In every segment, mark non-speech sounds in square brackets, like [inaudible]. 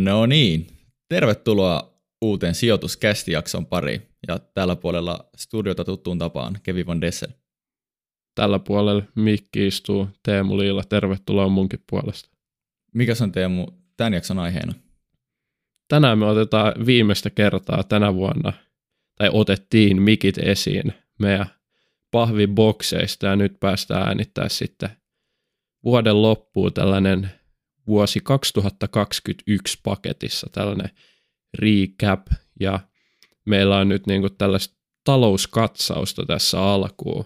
No niin, tervetuloa uuteen sijoituskästijakson pariin. Ja tällä puolella studiota tuttuun tapaan Kevin Van Dessel. Tällä puolella mikki istuu Teemu Liila. Tervetuloa munkin puolesta. Mikä on Teemu tämän jakson aiheena? Tänään me otetaan viimeistä kertaa tänä vuonna, tai otettiin mikit esiin meidän pahvibokseista ja nyt päästään äänittää sitten vuoden loppuun tällainen vuosi 2021 paketissa tällainen recap ja meillä on nyt niinku tällaista talouskatsausta tässä alkuun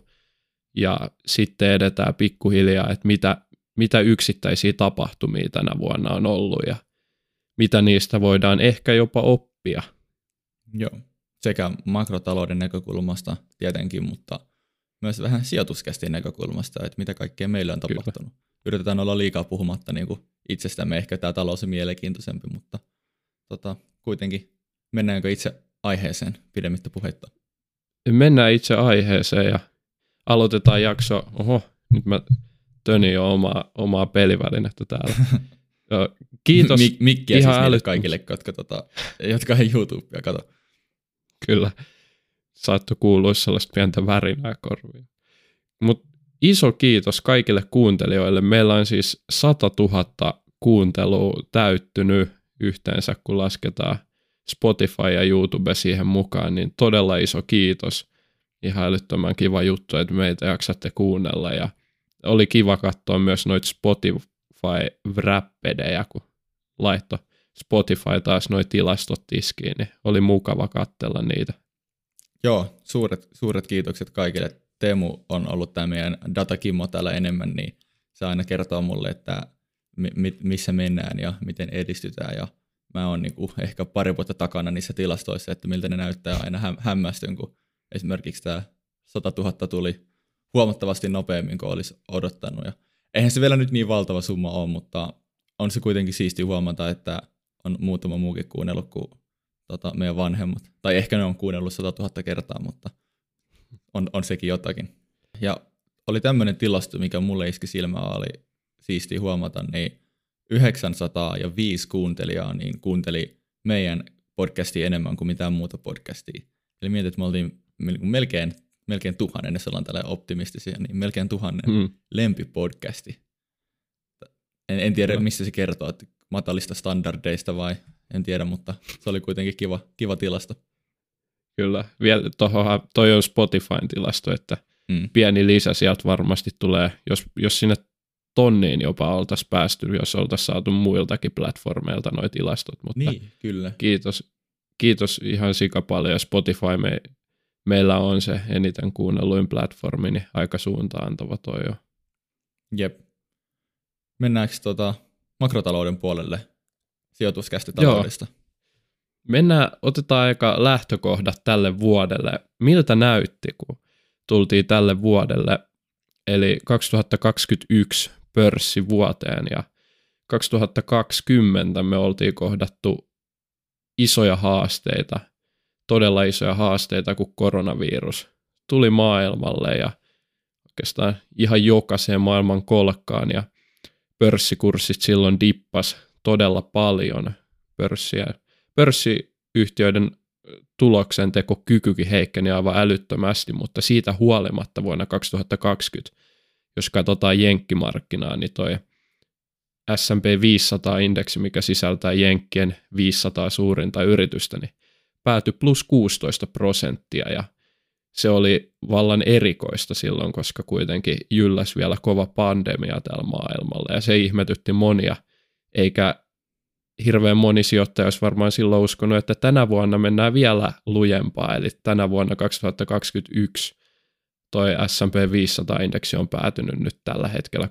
ja sitten edetään pikkuhiljaa, että mitä, mitä yksittäisiä tapahtumia tänä vuonna on ollut ja mitä niistä voidaan ehkä jopa oppia. Joo, sekä makrotalouden näkökulmasta tietenkin, mutta myös vähän sijoituskästin näkökulmasta, että mitä kaikkea meillä on tapahtunut. Kyllä. Yritetään olla liikaa puhumatta niin kuin itsestämme, ehkä tämä talous on mielenkiintoisempi, mutta tota, kuitenkin mennäänkö itse aiheeseen pidemmittä puheitta? Mennään itse aiheeseen ja aloitetaan jakso. Oho, nyt mä tönin jo omaa, omaa pelivälinettä täällä. [laughs] Kiitos. Mik- mikkiä ihan siis kaikille, jotka, tota, jotka ei YouTubea kato. Kyllä. Saattoi kuulua sellaista pientä värinää korviin. Mutta iso kiitos kaikille kuuntelijoille. Meillä on siis 100 000 kuuntelua täyttynyt yhteensä, kun lasketaan Spotify ja YouTube siihen mukaan, niin todella iso kiitos. Ihan älyttömän kiva juttu, että meitä jaksatte kuunnella ja oli kiva katsoa myös noita Spotify-räppedejä, kun laitto Spotify taas noin tilastot tiskiin, niin oli mukava katsella niitä. Joo, suuret, suuret kiitokset kaikille. Teemu on ollut tämä meidän datakimmo täällä enemmän, niin se aina kertoo mulle, että mi- missä mennään ja miten edistytään. Ja mä oon niinku ehkä pari vuotta takana niissä tilastoissa, että miltä ne näyttää aina hä- hämmästyn, kun esimerkiksi tämä 100 000 tuli huomattavasti nopeammin kuin olisi odottanut. Ja eihän se vielä nyt niin valtava summa ole, mutta on se kuitenkin siisti huomata, että on muutama muukin kuunnellut kuin tota, meidän vanhemmat. Tai ehkä ne on kuunnellut 100 000 kertaa, mutta on, on sekin jotakin. Ja oli tämmöinen tilasto, mikä mulle iski silmään, oli siisti huomata, niin 905 kuuntelijaa niin kuunteli meidän podcastia enemmän kuin mitään muuta podcastia. Eli mietit, että me oltiin melkein, melkein tuhannen, jos ollaan tällä optimistisia, niin melkein tuhannen hmm. lempipodcasti. En, en tiedä, missä se kertoo, että matalista standardeista vai en tiedä, mutta se oli kuitenkin kiva, kiva tilasto. Kyllä, vielä tohon, toi on Spotifyn tilasto, että mm. pieni lisä sieltä varmasti tulee, jos, jos sinne tonniin jopa oltaisiin päästy, jos oltaisiin saatu muiltakin platformeilta nuo tilastot. Mutta niin, kyllä. Kiitos, kiitos ihan sika paljon Spotify me, meillä on se eniten kuunnelluin platformi, niin aika suuntaan antava toi jo. Jep. Mennäänkö tota makrotalouden puolelle sijoituskästetaloudesta? Joo. Mennään, otetaan aika lähtökohdat tälle vuodelle. Miltä näytti, kun tultiin tälle vuodelle, eli 2021 pörssivuoteen ja 2020 me oltiin kohdattu isoja haasteita, todella isoja haasteita, kun koronavirus tuli maailmalle ja oikeastaan ihan jokaiseen maailman kolkkaan ja pörssikurssit silloin dippas todella paljon. Pörssiä, pörssiyhtiöiden tuloksen teko kykykin heikkeni aivan älyttömästi, mutta siitä huolimatta vuonna 2020 jos katsotaan jenkkimarkkinaa, niin toi S&P 500-indeksi, mikä sisältää jenkkien 500 suurinta yritystä, niin päätyi plus 16 prosenttia ja se oli vallan erikoista silloin, koska kuitenkin jylläs vielä kova pandemia täällä maailmalla ja se ihmetytti monia, eikä hirveän moni sijoittaja olisi varmaan silloin uskonut, että tänä vuonna mennään vielä lujempaa, eli tänä vuonna 2021 toi S&P 500-indeksi on päätynyt nyt tällä hetkellä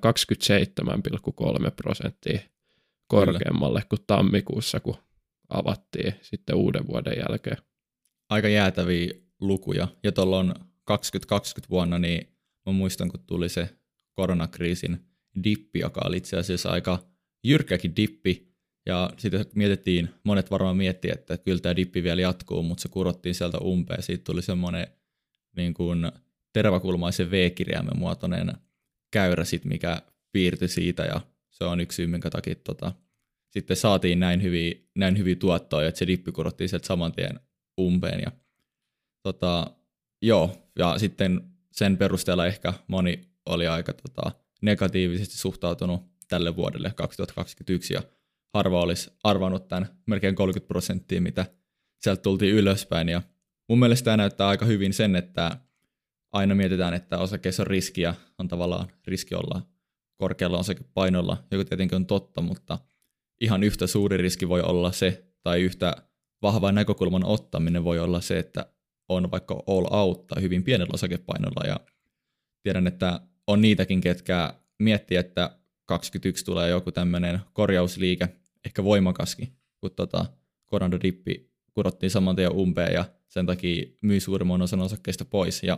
27,3 prosenttia korkeammalle kuin tammikuussa, kun avattiin sitten uuden vuoden jälkeen. Aika jäätäviä lukuja. Ja tuolloin 2020 vuonna, niin mä muistan, kun tuli se koronakriisin dippi, joka oli itse asiassa aika jyrkkäkin dippi, ja sitten mietittiin, monet varmaan miettii, että kyllä tämä dippi vielä jatkuu, mutta se kurottiin sieltä umpeen. Siitä tuli semmoinen niin kuin teräväkulmaisen V-kirjaimen muotoinen käyrä, sit, mikä piirtyi siitä, ja se on yksi syy, minkä takia tota, sitten saatiin näin hyviä, näin hyviä tuottoja, että se dippi kurottiin sieltä saman tien umpeen. Ja, tota, joo, ja sitten sen perusteella ehkä moni oli aika tota, negatiivisesti suhtautunut tälle vuodelle 2021 ja harva olisi arvannut tämän melkein 30 prosenttia, mitä sieltä tultiin ylöspäin. Ja mun mielestä tämä näyttää aika hyvin sen, että aina mietitään, että osakkeessa on riskiä, on tavallaan riski olla korkealla osakepainolla, joka tietenkin on totta, mutta ihan yhtä suuri riski voi olla se, tai yhtä vahva näkökulman ottaminen voi olla se, että on vaikka all out tai hyvin pienellä osakepainolla, ja tiedän, että on niitäkin, ketkä miettii, että 21 tulee joku tämmöinen korjausliike, ehkä voimakaskin, kun tota koronadippi kurottiin saman tien umpeen ja sen takia myi suurimman osan osakkeista pois. Ja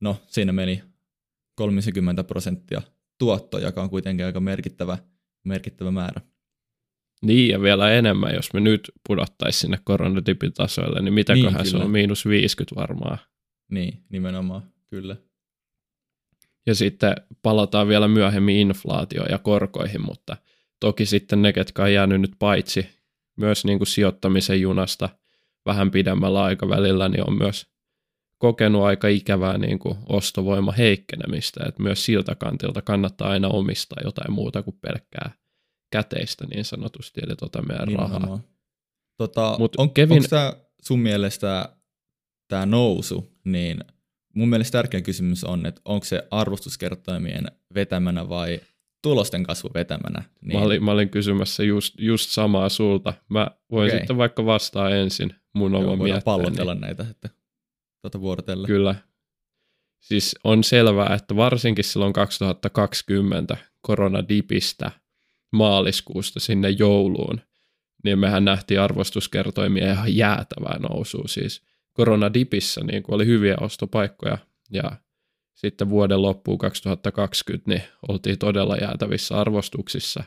no, siinä meni 30 prosenttia tuotto, joka on kuitenkin aika merkittävä, merkittävä määrä. Niin, ja vielä enemmän, jos me nyt pudottaisiin sinne koronadipin tasoille, niin mitäköhän niin, se on, miinus 50 varmaan. Niin, nimenomaan, kyllä. Ja sitten palataan vielä myöhemmin inflaatioon ja korkoihin, mutta toki sitten ne, ketkä on jäänyt nyt paitsi myös niin kuin sijoittamisen junasta vähän pidemmällä aikavälillä, niin on myös kokenut aika ikävää niin kuin ostovoima heikkenemistä, että myös siltä kantilta kannattaa aina omistaa jotain muuta kuin pelkkää käteistä niin sanotusti, eli tota meidän Nimenomaan. rahaa. Tota, Mut on, Kevin... Onko tämä sun mielestä tämä nousu, niin mun mielestä tärkeä kysymys on, että onko se arvostuskertoimien vetämänä vai tulosten kasvu vetämänä. Niin... Mä, olin, mä olin kysymässä just, just samaa sulta. Mä voin okay. sitten vaikka vastaa ensin mun oma mietteeni. pallotella näitä että tuota vuorotella. Kyllä. Siis on selvää, että varsinkin silloin 2020 koronadipistä maaliskuusta sinne jouluun, niin mehän nähtiin arvostuskertoimia ihan jäätävää nousua. Siis koronadipissä niin oli hyviä ostopaikkoja ja sitten vuoden loppuun 2020 niin oltiin todella jäätävissä arvostuksissa.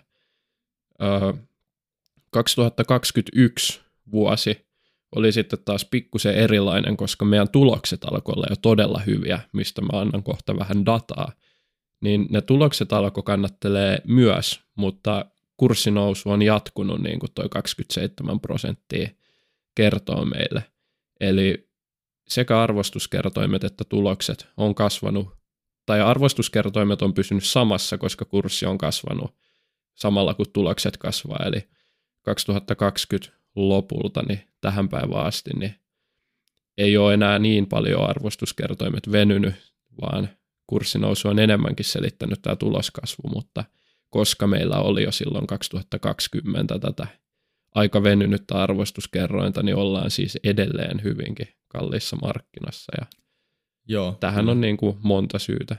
Öö, 2021 vuosi oli sitten taas pikkusen erilainen, koska meidän tulokset alkoi olla jo todella hyviä, mistä mä annan kohta vähän dataa. Niin ne tulokset alkoi kannattelee myös, mutta kurssinousu on jatkunut niin kuin toi 27 prosenttia kertoo meille. Eli sekä arvostuskertoimet että tulokset on kasvanut, tai arvostuskertoimet on pysynyt samassa, koska kurssi on kasvanut samalla kuin tulokset kasvaa. Eli 2020 lopulta niin tähän päivään asti niin ei ole enää niin paljon arvostuskertoimet venynyt, vaan kurssinousu on enemmänkin selittänyt tämä tuloskasvu, mutta koska meillä oli jo silloin 2020 tätä aika venynyttä arvostuskerrointa, niin ollaan siis edelleen hyvinkin kalliissa markkinassa. Ja Joo, tähän kyllä. on niin kuin monta syytä.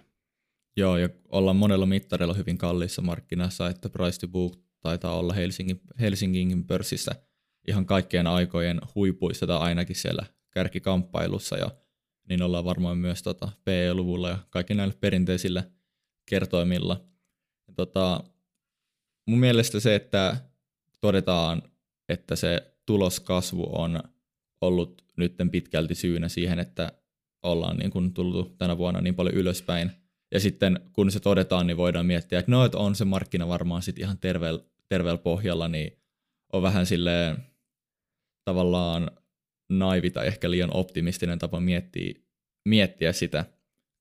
Joo, ja ollaan monella mittarilla hyvin kalliissa markkinassa, että price to book taitaa olla Helsingin, Helsingin pörssissä ihan kaikkien aikojen huipuissa tai ainakin siellä kärkikamppailussa ja niin ollaan varmaan myös tota PE-luvulla ja kaikki näillä perinteisillä kertoimilla. Ja tota, mun mielestä se, että todetaan, että se tuloskasvu on ollut nytten pitkälti syynä siihen, että ollaan niin kuin tultu tänä vuonna niin paljon ylöspäin. Ja sitten kun se todetaan, niin voidaan miettiä, että no, että on se markkina varmaan sitten ihan terveellä terveel pohjalla, niin on vähän silleen tavallaan naivi tai ehkä liian optimistinen tapa miettiä, miettiä sitä,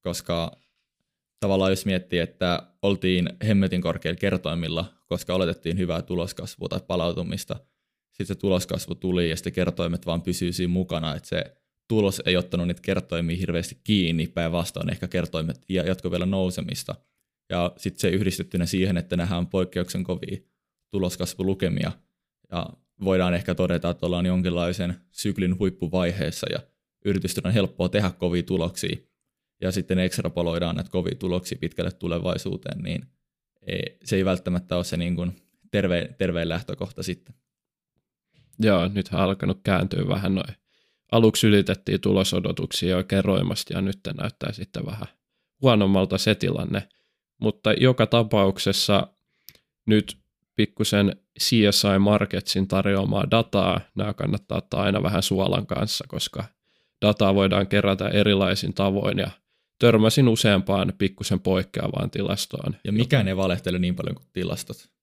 koska tavallaan jos miettii, että oltiin hemmetin korkeilla kertoimilla, koska oletettiin hyvää tuloskasvua tai palautumista, sitten se tuloskasvu tuli ja sitten kertoimet vaan pysyy siinä mukana, että se tulos ei ottanut niitä kertoimia hirveästi kiinni, päinvastoin ehkä kertoimet jatkoi vielä nousemista. Ja sitten se yhdistettynä siihen, että nähdään poikkeuksen kovia tuloskasvulukemia ja voidaan ehkä todeta, että ollaan jonkinlaisen syklin huippuvaiheessa ja yritysten on helppoa tehdä kovia tuloksia ja sitten ekstrapoloidaan näitä kovia tuloksia pitkälle tulevaisuuteen, niin ei, se ei välttämättä ole se niin kuin terve, terveen lähtökohta sitten. Joo, nyt on alkanut kääntyä vähän noin. Aluksi ylitettiin tulosodotuksia oikein roimasti ja nyt näyttää sitten vähän huonommalta se tilanne. Mutta joka tapauksessa nyt pikkusen CSI Marketsin tarjoamaa dataa. Nämä kannattaa ottaa aina vähän suolan kanssa, koska dataa voidaan kerätä erilaisin tavoin ja törmäsin useampaan pikkusen poikkeavaan tilastoon. Ja mikään ei valehtele niin paljon kuin tilastot.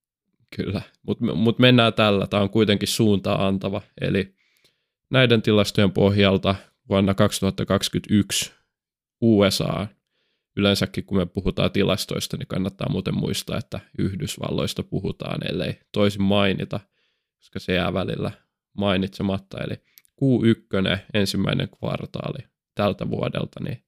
Kyllä, mutta mut mennään tällä. Tämä on kuitenkin suuntaa antava. Eli näiden tilastojen pohjalta vuonna 2021 USA, yleensäkin kun me puhutaan tilastoista, niin kannattaa muuten muistaa, että Yhdysvalloista puhutaan, ellei toisin mainita, koska se jää välillä mainitsematta. Eli Q1, ensimmäinen kvartaali tältä vuodelta, niin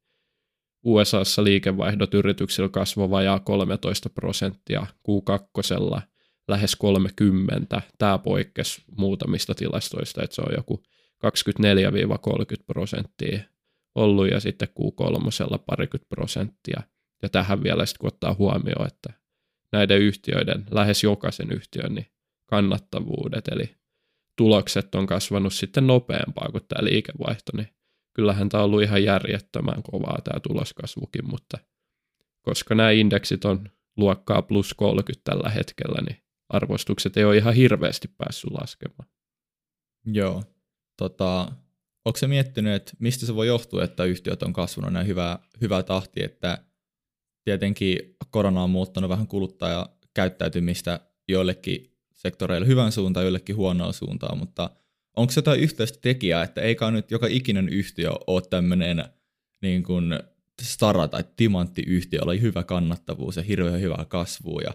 USAssa liikevaihdot yrityksillä kasvoi vajaa 13 prosenttia, Q2 lähes 30. Tämä poikkesi muutamista tilastoista, että se on joku 24-30 prosenttia ollut ja sitten Q3 parikymmentä prosenttia. Ja tähän vielä sitten kun ottaa huomioon, että näiden yhtiöiden, lähes jokaisen yhtiön niin kannattavuudet, eli tulokset on kasvanut sitten nopeampaa kuin tämä liikevaihto, niin kyllähän tämä on ollut ihan järjettömän kovaa tämä tuloskasvukin, mutta koska nämä indeksit on luokkaa plus 30 tällä hetkellä, niin arvostukset ei ole ihan hirveästi päässyt laskemaan. Joo. Tota, onko se miettinyt, että mistä se voi johtua, että yhtiöt on kasvanut näin hyvää, hyvää tahtia, että tietenkin korona on muuttanut vähän kuluttajakäyttäytymistä joillekin sektoreille hyvän suuntaan, joillekin huonoa suuntaan, mutta onko se jotain yhteistä tekijää, että eikä nyt joka ikinen yhtiö ole tämmöinen niin kuin stara- tai timanttiyhtiö, jolla on hyvä kannattavuus ja hirveän hyvää kasvua, ja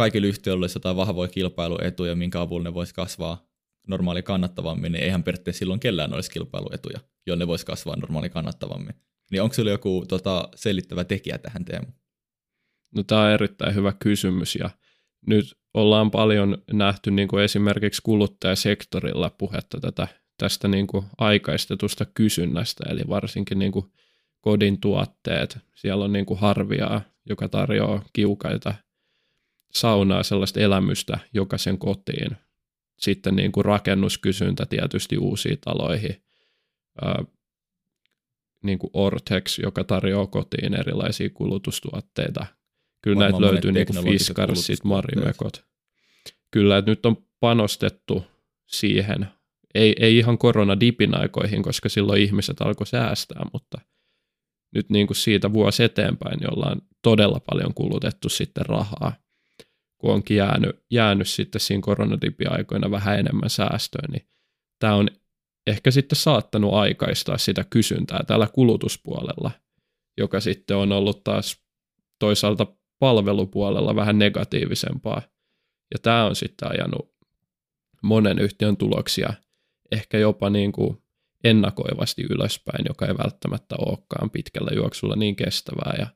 kaikilla yhtiöillä olisi jotain vahvoja kilpailuetuja, minkä avulla ne voisi kasvaa normaali kannattavammin, niin eihän periaatteessa silloin kellään olisi kilpailuetuja, jonne voisi kasvaa normaali kannattavammin. Niin onko sinulla joku tota, selittävä tekijä tähän Teemu? No tämä on erittäin hyvä kysymys ja nyt ollaan paljon nähty niin kuin esimerkiksi kuluttajasektorilla puhetta tätä, tästä niin kuin aikaistetusta kysynnästä, eli varsinkin niin kuin kodin tuotteet. Siellä on niin kuin harviaa, joka tarjoaa kiukaita saunaa, sellaista elämystä jokaisen kotiin. Sitten niin kuin rakennuskysyntä tietysti uusiin taloihin. Ää, niin kuin Ortex, joka tarjoaa kotiin erilaisia kulutustuotteita. Kyllä Varmaan näitä löytyy niin kuin Fiskarsit, Marimekot. Kyllä, että nyt on panostettu siihen. Ei, ei ihan koronadipin aikoihin, koska silloin ihmiset alkoi säästää, mutta nyt niin kuin siitä vuosi eteenpäin, niin ollaan todella paljon kulutettu sitten rahaa kun onkin jäänyt, jäänyt sitten siinä koronadipiaikoina vähän enemmän säästöä, niin tämä on ehkä sitten saattanut aikaistaa sitä kysyntää täällä kulutuspuolella, joka sitten on ollut taas toisaalta palvelupuolella vähän negatiivisempaa. Ja tämä on sitten ajanut monen yhtiön tuloksia ehkä jopa niin kuin ennakoivasti ylöspäin, joka ei välttämättä olekaan pitkällä juoksulla niin kestävää. Ja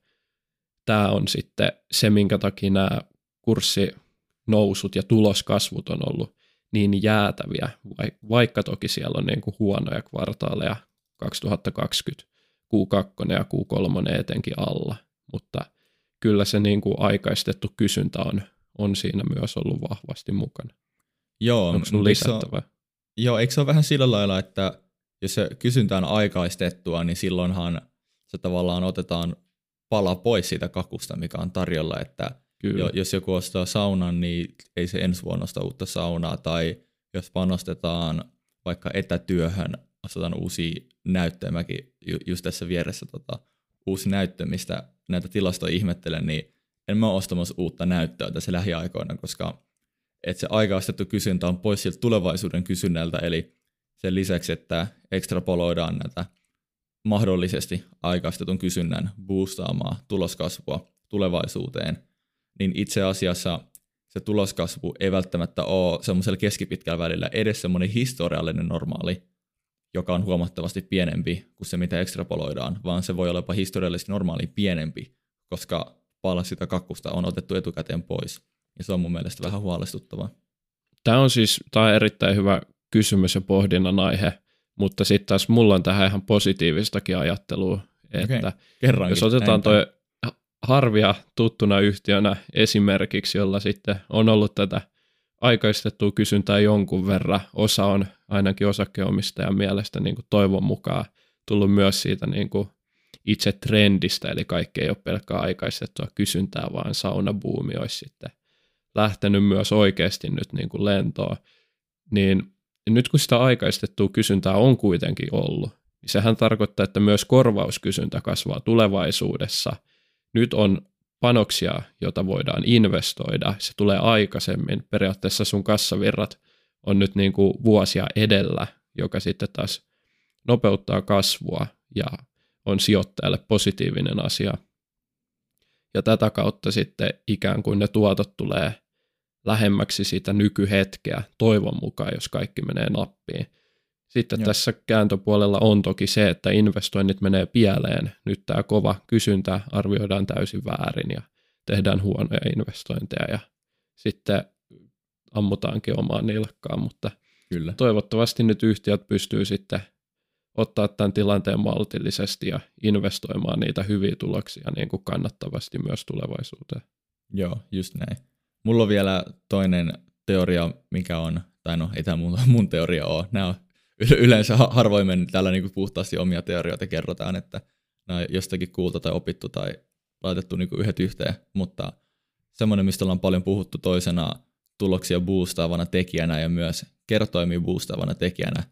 tämä on sitten se, minkä takia nämä kurssinousut ja tuloskasvut on ollut niin jäätäviä, vaikka toki siellä on niin kuin huonoja kvartaaleja 2020, Q2 ja Q3 etenkin alla, mutta kyllä se niin kuin aikaistettu kysyntä on, on siinä myös ollut vahvasti mukana. Joo, Onko sun lisättävä? Joo, eikö se ole vähän sillä lailla, että jos se kysyntä on aikaistettua, niin silloinhan se tavallaan otetaan pala pois siitä kakusta, mikä on tarjolla, että Kyllä. jos joku ostaa saunan, niin ei se ensi vuonna osta uutta saunaa, tai jos panostetaan vaikka etätyöhön, ostetaan uusia näyttöjä, mäkin just tässä vieressä tota, uusi näyttö, mistä näitä tilastoja ihmettelen, niin en mä ole ostamassa uutta näyttöä tässä lähiaikoina, koska että se aikaistettu kysyntä on pois siltä tulevaisuuden kysynnältä, eli sen lisäksi, että ekstrapoloidaan näitä mahdollisesti aikaistetun kysynnän boostaamaa tuloskasvua tulevaisuuteen, niin itse asiassa se tuloskasvu ei välttämättä ole semmoisella keskipitkällä välillä edes semmoinen historiallinen normaali, joka on huomattavasti pienempi kuin se, mitä ekstrapoloidaan, vaan se voi olla jopa historiallisesti normaali pienempi, koska pala sitä kakkusta on otettu etukäteen pois. Ja se on mun mielestä vähän huolestuttavaa. Tämä on siis tämä on erittäin hyvä kysymys ja pohdinnan aihe, mutta sitten taas mulla on tähän ihan positiivistakin ajattelua, että okay. jos otetaan tuo harvia tuttuna yhtiönä esimerkiksi, jolla sitten on ollut tätä aikaistettua kysyntää jonkun verran. Osa on ainakin osakkeenomistajan mielestä niin kuin toivon mukaan tullut myös siitä niin kuin itse trendistä, eli kaikki ei ole pelkkää aikaistettua kysyntää, vaan saunabuumi olisi sitten lähtenyt myös oikeasti nyt niin kuin lentoon. Niin nyt kun sitä aikaistettua kysyntää on kuitenkin ollut, niin sehän tarkoittaa, että myös korvauskysyntä kasvaa tulevaisuudessa – nyt on panoksia, jota voidaan investoida. Se tulee aikaisemmin. Periaatteessa sun kassavirrat on nyt niin kuin vuosia edellä, joka sitten taas nopeuttaa kasvua ja on sijoittajalle positiivinen asia. Ja tätä kautta sitten ikään kuin ne tuotot tulee lähemmäksi sitä nykyhetkeä toivon mukaan, jos kaikki menee nappiin. Sitten Joo. tässä kääntöpuolella on toki se, että investoinnit menee pieleen. Nyt tämä kova kysyntä arvioidaan täysin väärin ja tehdään huonoja investointeja ja sitten ammutaankin omaan nilkkaan, mutta Kyllä. toivottavasti nyt yhtiöt pystyy sitten ottaa tämän tilanteen maltillisesti ja investoimaan niitä hyviä tuloksia niin kuin kannattavasti myös tulevaisuuteen. Joo, just näin. Mulla on vielä toinen teoria, mikä on, tai no ei tämä mun, [laughs] mun teoria ole, nämä on yleensä harvoimmin täällä niin puhtaasti omia teorioita kerrotaan, että nämä on jostakin kuulta tai opittu tai laitettu niin yhdet yhteen, mutta semmoinen, mistä ollaan paljon puhuttu toisena tuloksia boostaavana tekijänä ja myös kertoimia boostaavana tekijänä,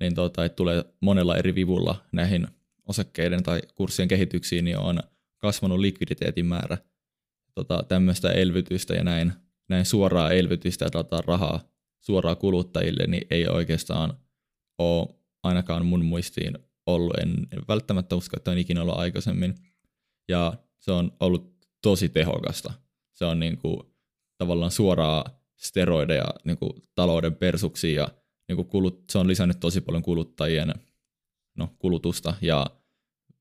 niin tota, että tulee monella eri vivulla näihin osakkeiden tai kurssien kehityksiin, niin on kasvanut likviditeetin määrä. Tota, tämmöistä elvytystä ja näin, näin suoraa elvytystä ja rahaa suoraan kuluttajille, niin ei oikeastaan ole ainakaan mun muistiin ollut. En, en välttämättä usko, että on ikinä ollut aikaisemmin. Ja se on ollut tosi tehokasta. Se on niin kuin, tavallaan suoraa steroideja niin kuin talouden persuksi ja niin kuin kulut, se on lisännyt tosi paljon kuluttajien no, kulutusta ja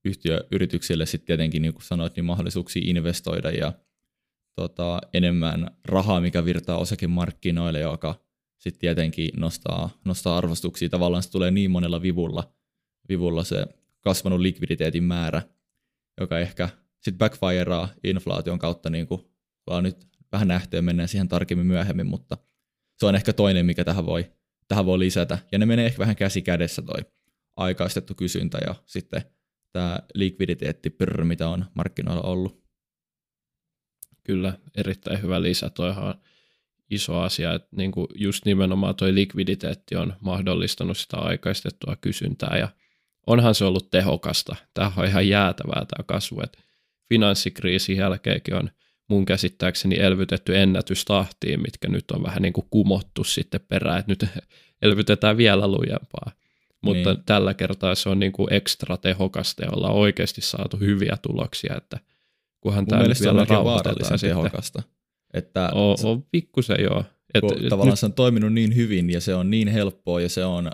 yhtiöyrityksille sitten tietenkin, niin kuin sanoit, niin mahdollisuuksia investoida ja tota, enemmän rahaa, mikä virtaa osakemarkkinoille, joka sitten tietenkin nostaa, nostaa arvostuksia. Tavallaan se tulee niin monella vivulla, vivulla se kasvanut likviditeetin määrä, joka ehkä sitten backfireaa inflaation kautta, niin kuin ollaan nyt vähän nähty ja mennään siihen tarkemmin myöhemmin, mutta se on ehkä toinen, mikä tähän voi, tähän voi lisätä. Ja ne menee ehkä vähän käsi kädessä toi aikaistettu kysyntä ja sitten tämä likviditeetti, mitä on markkinoilla ollut. Kyllä, erittäin hyvä lisä. Toihan iso asia, että niin kuin just nimenomaan tuo likviditeetti on mahdollistanut sitä aikaistettua kysyntää ja onhan se ollut tehokasta. Tämä on ihan jäätävää tämä kasvu, että finanssikriisin jälkeenkin on mun käsittääkseni elvytetty ennätystahtiin, mitkä nyt on vähän niin kuin kumottu sitten perään, että nyt [laughs] elvytetään vielä lujempaa. Mutta niin. tällä kertaa se on niin kuin ekstra tehokasta ja ollaan oikeasti saatu hyviä tuloksia, että kunhan tämä nyt vielä rauhoitetaan tehokasta. Että on, on pikkusen joo. Et, et tavallaan nyt... se on toiminut niin hyvin ja se on niin helppoa ja se on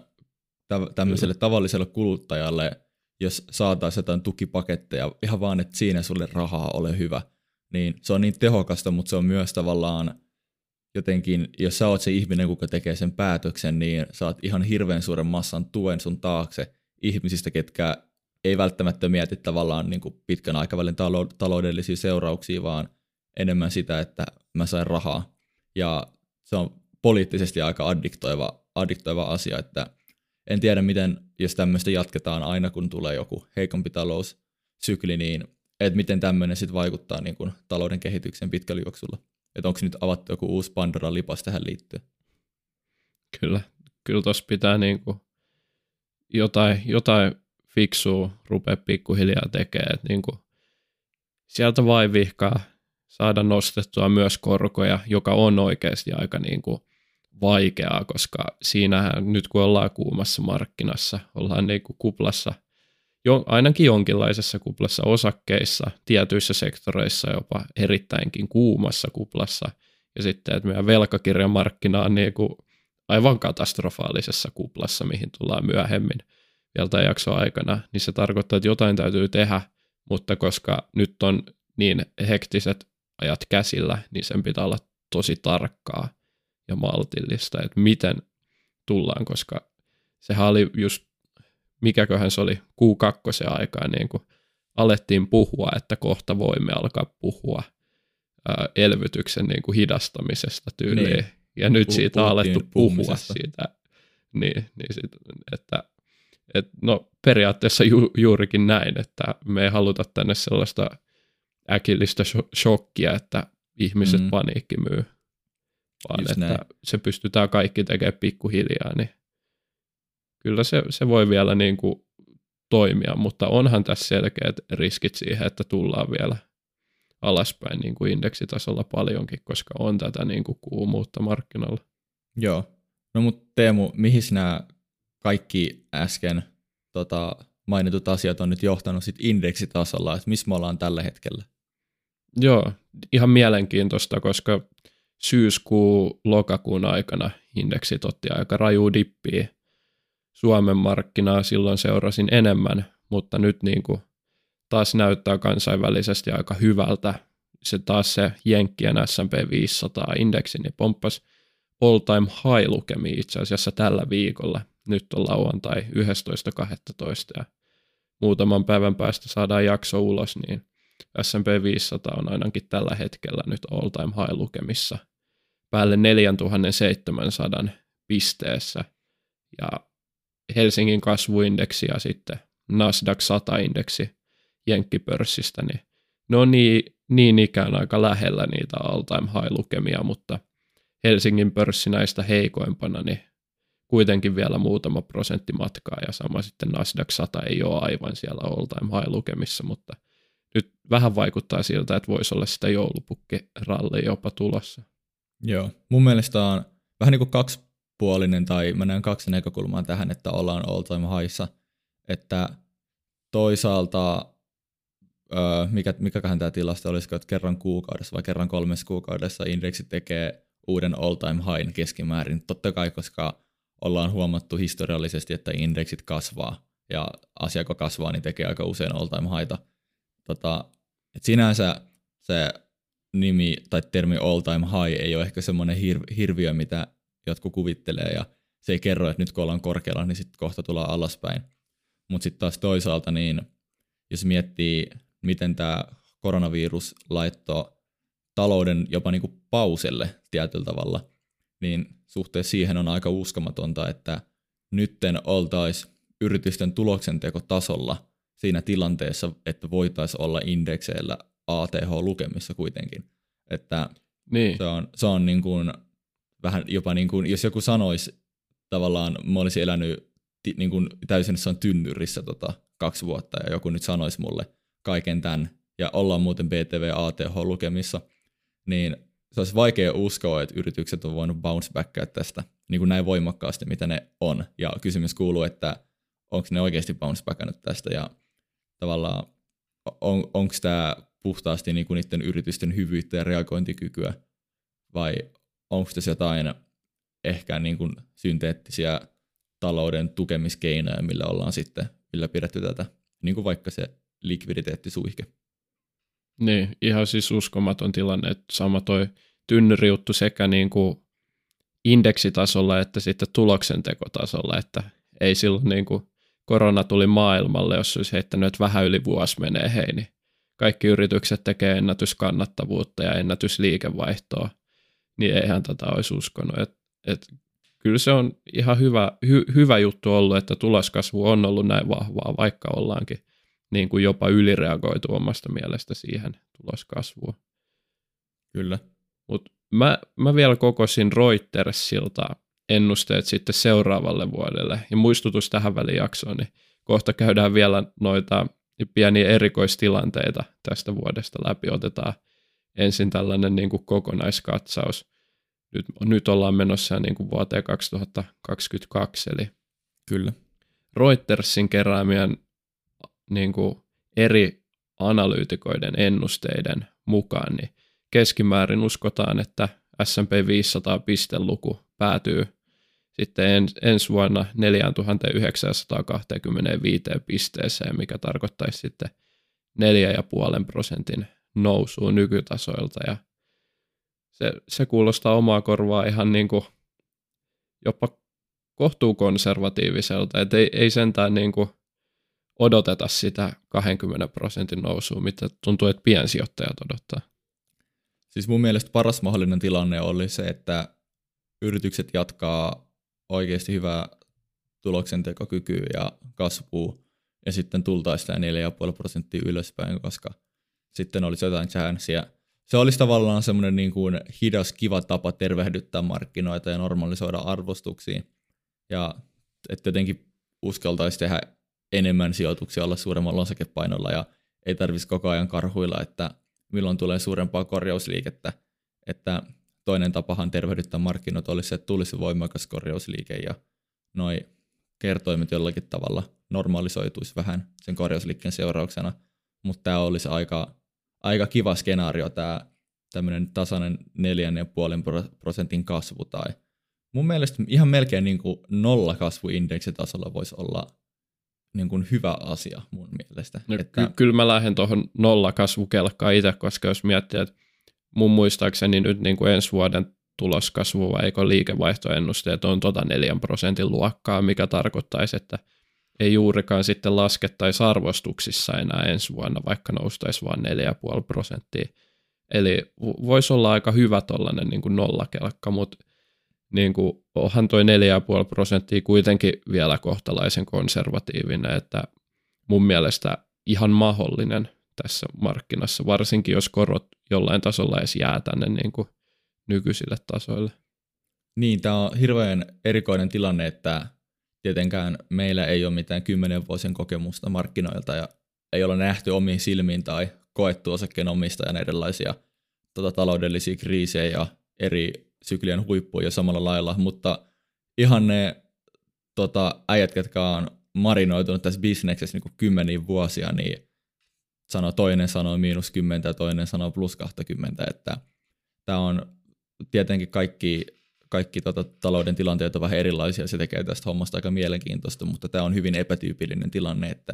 tämmöiselle Kyllä. tavalliselle kuluttajalle, jos saataisiin jotain tukipaketteja, ihan vaan, että siinä sulle rahaa ole hyvä, niin se on niin tehokasta, mutta se on myös tavallaan jotenkin, jos sä oot se ihminen, kuka tekee sen päätöksen, niin saat ihan hirveän suuren massan tuen sun taakse ihmisistä, ketkä ei välttämättä mieti tavallaan niin kuin pitkän aikavälin taloudellisia seurauksia, vaan enemmän sitä, että mä sain rahaa. Ja se on poliittisesti aika addiktoiva, addiktoiva asia, että en tiedä miten, jos tämmöistä jatketaan aina kun tulee joku heikompi taloussykli, niin että miten tämmöinen sitten vaikuttaa niin kuin talouden kehitykseen pitkällä juoksulla. Että onko nyt avattu joku uusi Pandoran lipas tähän liittyen? Kyllä, kyllä tuossa pitää niin kuin jotain, jotain fiksua rupea pikkuhiljaa tekemään, niin kuin sieltä vaivihkaa saada nostettua myös korkoja, joka on oikeasti aika niin kuin vaikeaa, koska siinähän nyt kun ollaan kuumassa markkinassa, ollaan niin kuin kuplassa, jo, ainakin jonkinlaisessa kuplassa osakkeissa, tietyissä sektoreissa jopa erittäinkin kuumassa kuplassa, ja sitten, että meidän velkakirjamarkkina on niin kuin aivan katastrofaalisessa kuplassa, mihin tullaan myöhemmin vielä tämän jakson aikana, niin se tarkoittaa, että jotain täytyy tehdä, mutta koska nyt on niin hektiset ajat käsillä, niin sen pitää olla tosi tarkkaa ja maltillista, että miten tullaan, koska sehän oli just, mikäköhän se oli, Q2 aikaa, niin kuin alettiin puhua, että kohta voimme alkaa puhua ää, elvytyksen niin kuin hidastamisesta tyyliin. Niin. Ja nyt siitä on alettu puhua siitä. Niin, niin sit, että et, no periaatteessa ju, juurikin näin, että me ei haluta tänne sellaista äkillistä shokkia, että ihmiset mm. paniikki myy, vaan Just että näin. se pystytään kaikki tekemään pikkuhiljaa, niin kyllä se, se voi vielä niin kuin toimia, mutta onhan tässä selkeät riskit siihen, että tullaan vielä alaspäin niin kuin indeksitasolla paljonkin, koska on tätä niin kuin kuumuutta markkinoilla. Joo. No mutta Teemu, mihin nämä kaikki äsken tota, mainitut asiat on nyt johtanut sit indeksitasolla, että missä me ollaan tällä hetkellä? Joo, ihan mielenkiintoista, koska syyskuu lokakuun aikana indeksit otti aika raju dippiä. Suomen markkinaa silloin seurasin enemmän, mutta nyt niin kuin taas näyttää kansainvälisesti aika hyvältä. Se taas se Jenkkien S&P 500 indeksi niin pomppasi all time high lukemi itse asiassa tällä viikolla. Nyt on lauantai 11.12. ja muutaman päivän päästä saadaan jakso ulos, niin S&P 500 on ainakin tällä hetkellä nyt all time high lukemissa päälle 4700 pisteessä. Ja Helsingin kasvuindeksi ja sitten Nasdaq 100-indeksi jenkkipörssistä, niin ne on niin, niin ikään aika lähellä niitä all time high lukemia, mutta Helsingin pörssi näistä heikoimpana, niin kuitenkin vielä muutama prosentti matkaa ja sama sitten Nasdaq 100 ei ole aivan siellä all time high lukemissa, mutta nyt vähän vaikuttaa siltä, että voisi olla sitä joulupukkiralli jopa tulossa. Joo, mun mielestä on vähän niin kuin kaksipuolinen tai mä näen kaksi näkökulmaa tähän, että ollaan all time highissa, että toisaalta mikä, mikäköhän tämä tilasto olisiko, että kerran kuukaudessa vai kerran kolmessa kuukaudessa indeksi tekee uuden all-time high keskimäärin. Totta kai, koska ollaan huomattu historiallisesti, että indeksit kasvaa ja asia, kun kasvaa, niin tekee aika usein all-time highta. Tota, et sinänsä se nimi tai termi all-time high ei ole ehkä semmoinen hir- hirviö, mitä jotkut kuvittelee ja se ei kerro, että nyt kun ollaan korkealla, niin sitten kohta tullaan alaspäin. Mutta sitten taas toisaalta, niin jos miettii, miten tämä koronavirus laittoi talouden jopa niin kuin pauselle tietyllä tavalla, niin suhteessa siihen on aika uskomatonta, että nytten oltaisiin yritysten tuloksentekotasolla siinä tilanteessa, että voitaisiin olla indekseillä ATH-lukemissa kuitenkin. Että niin. se on, se on niin kuin vähän jopa niin kuin, jos joku sanoisi tavallaan, mä olisin elänyt niin kuin täysin jossain tynnyrissä tota, kaksi vuotta ja joku nyt sanoisi mulle kaiken tämän ja ollaan muuten BTV ATH-lukemissa, niin se olisi vaikea uskoa, että yritykset on voinut bounce backia tästä niin kuin näin voimakkaasti, mitä ne on. Ja kysymys kuuluu, että onko ne oikeasti bounce backannut tästä ja tavallaan on, onko tämä puhtaasti niin kuin niiden yritysten hyvyyttä ja reagointikykyä vai onko tässä jotain ehkä niin kuin synteettisiä talouden tukemiskeinoja, millä ollaan sitten ylläpidetty tätä, niin kuin vaikka se likviditeettisuihke. Niin, ihan siis uskomaton tilanne, että sama toi tynnyrijuttu sekä niin kuin indeksitasolla että sitten tuloksentekotasolla, että ei silloin niin kuin korona tuli maailmalle, jos olisi heittänyt, että vähän yli vuosi menee hei, niin kaikki yritykset tekee ennätyskannattavuutta ja ennätysliikevaihtoa, niin eihän tätä olisi uskonut. Et, et, kyllä se on ihan hyvä, hy, hyvä juttu ollut, että tuloskasvu on ollut näin vahvaa, vaikka ollaankin niin kuin jopa ylireagoitu omasta mielestä siihen tuloskasvuun. Kyllä. Mutta mä, mä vielä kokosin Reutersilta ennusteet sitten seuraavalle vuodelle. Ja muistutus tähän välijaksoon, niin kohta käydään vielä noita pieniä erikoistilanteita tästä vuodesta läpi. Otetaan ensin tällainen niin kuin kokonaiskatsaus. Nyt, nyt ollaan menossa niin kuin vuoteen 2022, eli Kyllä. Reutersin keräämien niin kuin eri analyytikoiden ennusteiden mukaan, niin keskimäärin uskotaan, että S&P 500 pisteluku päätyy sitten ens, ensi vuonna 4925 pisteeseen, mikä tarkoittaisi sitten 4,5 prosentin nousua nykytasoilta. Ja se, se kuulostaa omaa korvaa ihan niin kuin jopa kohtuukonservatiiviselta, että ei, ei sentään niin kuin odoteta sitä 20 prosentin nousua, mitä tuntuu, että piensijoittajat odottaa. Siis mun mielestä paras mahdollinen tilanne oli se, että yritykset jatkaa oikeasti hyvää tuloksentekokykyä ja kasvua, ja sitten tultaisiin sitä 4,5 prosenttia ylöspäin, koska sitten olisi jotain chanssiä. Se olisi tavallaan semmoinen niin kuin hidas, kiva tapa tervehdyttää markkinoita ja normalisoida arvostuksiin. Ja että jotenkin uskaltaisi tehdä enemmän sijoituksia, olla suuremmalla osakepainolla ja ei tarvitsisi koko ajan karhuilla, että milloin tulee suurempaa korjausliikettä. Että toinen tapahan tervehdyttää markkinoita olisi se, että tulisi voimakas korjausliike ja noi kertoimet jollakin tavalla normalisoituisi vähän sen korjausliikkeen seurauksena, mutta tämä olisi aika, aika kiva skenaario, tämä tämmöinen tasainen 4,5 prosentin kasvu tai mun mielestä ihan melkein niin kuin nolla kasvuindeksitasolla voisi olla niin kuin hyvä asia mun mielestä. No, että... ky- kyllä mä lähden tuohon nolla kasvukelkkaan itse, koska jos miettii, että mun muistaakseni nyt niin kuin ensi vuoden tuloskasvu vai eikö liikevaihtoennusteet on tuota 4 prosentin luokkaa, mikä tarkoittaisi, että ei juurikaan sitten laskettaisi arvostuksissa enää ensi vuonna, vaikka noustaisi vain 4,5 prosenttia. Eli voisi olla aika hyvä tuollainen niin nollakelkka, mutta niin kuin, onhan toi 4,5 prosenttia kuitenkin vielä kohtalaisen konservatiivinen, että mun mielestä ihan mahdollinen tässä markkinassa, varsinkin jos korot jollain tasolla edes jää tänne niin kuin nykyisille tasoille. Niin, tämä on hirveän erikoinen tilanne, että tietenkään meillä ei ole mitään kymmenen vuosien kokemusta markkinoilta ja ei ole nähty omiin silmiin tai koettu osakkeenomistajan erilaisia tota, taloudellisia kriisejä ja eri syklien huippuja samalla lailla, mutta ihan ne tota, äijät, jotka on marinoitunut tässä bisneksessä niin kymmeniä vuosia, niin sanoo, toinen sanoo miinus 10 ja toinen sanoo plus 20, että tämä on tietenkin kaikki, kaikki tota, talouden tilanteet on vähän erilaisia, se tekee tästä hommasta aika mielenkiintoista, mutta tämä on hyvin epätyypillinen tilanne, että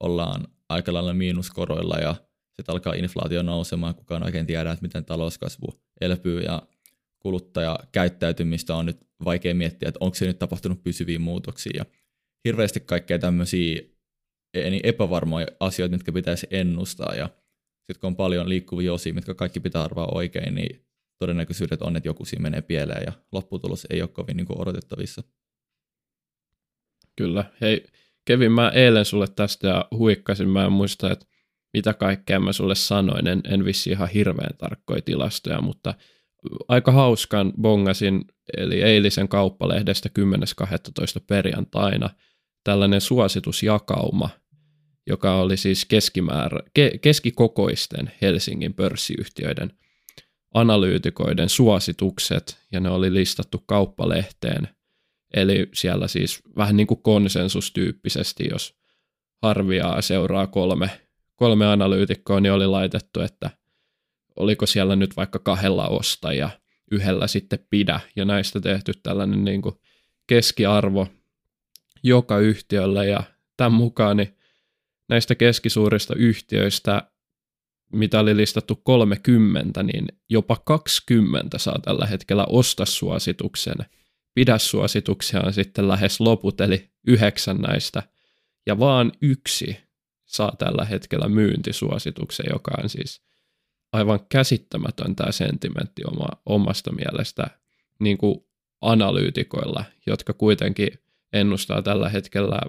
ollaan aika lailla miinuskoroilla ja sitten alkaa inflaatio nousemaan, kukaan oikein tiedä, että miten talouskasvu elpyy ja kuluttajakäyttäytymistä on nyt vaikea miettiä, että onko se nyt tapahtunut pysyviä muutoksia ja hirveästi kaikkea tämmöisiä niin epävarmoja asioita, mitkä pitäisi ennustaa ja sitten kun on paljon liikkuvia osia, mitkä kaikki pitää arvaa oikein, niin todennäköisyydet on, että joku siinä menee pieleen ja lopputulos ei ole kovin niin odotettavissa. Kyllä. Hei, Kevin, mä eilen sulle tästä ja huikkasin. Mä en muista, että mitä kaikkea mä sulle sanoin. En, en vissi ihan hirveän tarkkoja tilastoja, mutta aika hauskan bongasin, eli eilisen kauppalehdestä 10.12. perjantaina tällainen suositusjakauma, joka oli siis keskimäärä, ke, keskikokoisten Helsingin pörssiyhtiöiden analyytikoiden suositukset, ja ne oli listattu kauppalehteen. Eli siellä siis vähän niin kuin konsensustyyppisesti, jos harviaa seuraa kolme, kolme analyytikkoa, niin oli laitettu, että oliko siellä nyt vaikka kahdella osta ja yhdellä sitten pidä, ja näistä tehty tällainen niin kuin keskiarvo joka yhtiölle, ja tämän mukaan niin näistä keskisuurista yhtiöistä mitä oli listattu 30, niin jopa 20 saa tällä hetkellä osta suosituksen. Pidä suosituksia on sitten lähes loput, eli yhdeksän näistä. Ja vaan yksi saa tällä hetkellä myyntisuosituksen, joka on siis aivan käsittämätön tämä sentimentti oma, omasta mielestä niin kuin analyytikoilla, jotka kuitenkin ennustaa tällä hetkellä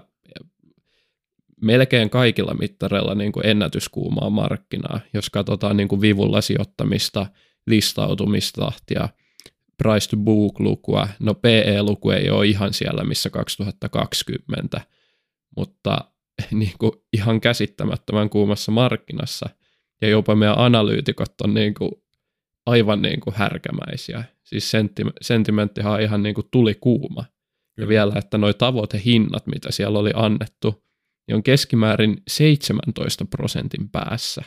melkein kaikilla mittareilla niin kuin ennätyskuumaa markkinaa, jos katsotaan niin kuin vivulla sijoittamista, listautumistahtia, price to book lukua, no PE-luku ei ole ihan siellä missä 2020, mutta [laughs] niin kuin ihan käsittämättömän kuumassa markkinassa, ja jopa meidän analyytikot on niin kuin aivan niin kuin härkämäisiä. Siis sentime- sentimenttihan on ihan niin kuin tuli kuuma. Ja vielä, että noi tavoitehinnat, mitä siellä oli annettu, niin on keskimäärin 17 prosentin päässä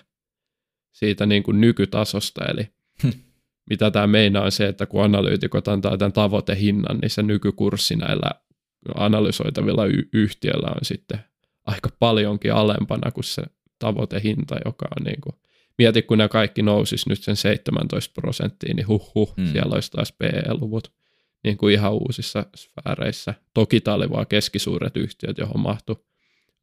siitä niin kuin nykytasosta. Eli hm. mitä tämä meinaa on se, että kun analyytikot antaa tämän tavoitehinnan, niin se nykykurssi näillä analysoitavilla y- yhtiöillä on sitten aika paljonkin alempana kuin se tavoitehinta, joka on niin kuin, mieti kun ne kaikki nousis nyt sen 17 prosenttiin, niin huh huh, mm. siellä olisi taas PE-luvut niin kuin ihan uusissa sfääreissä. Toki tämä oli vaan keskisuuret yhtiöt, johon mahtui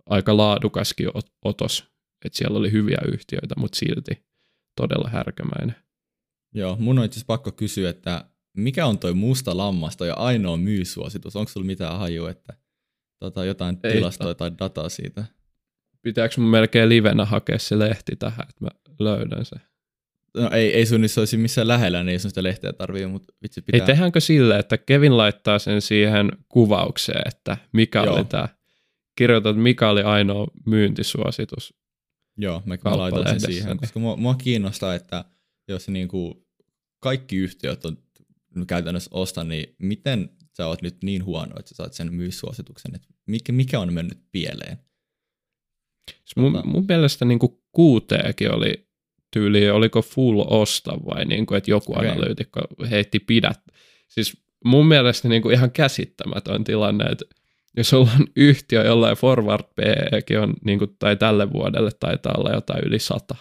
aika laadukaskin otos, että siellä oli hyviä yhtiöitä, mutta silti todella härkämäinen. Joo, mun on itse pakko kysyä, että mikä on toi musta lammas, toi ainoa myysuositus? Onko sulla mitään hajua, että tota, jotain Ei, tilastoa tai dataa siitä? Pitääkö mun melkein livenä hakea se lehti tähän, että mä löydän se? No ei, ei sun niissä olisi missään lähellä, niin ei sun sitä lehteä tarvii, mutta vitsi pitää. Ei tehdäänkö sille, että Kevin laittaa sen siihen kuvaukseen, että mikä Joo. oli tämä kirjoitat, mikä oli ainoa myyntisuositus. Joo, mä, mä laitan sen siihen, niin- koska mua, mua kiinnostaa, että jos niinku kaikki yhtiöt on käytännössä osta, niin miten sä oot nyt niin huono, että sä saat sen myyssuosituksen, että mikä, mikä on mennyt pieleen? Siis Mun, Tota- mun mielestä niin kuuteekin oli tyyli, oliko full osta vai niin kuin, että joku okay. analyytikko heitti pidät. Siis mun mielestä niin kuin ihan käsittämätön tilanne, että jos ollaan yhtiö, jollain forward PEkin on, niin kuin, tai tälle vuodelle taitaa olla jotain yli sata.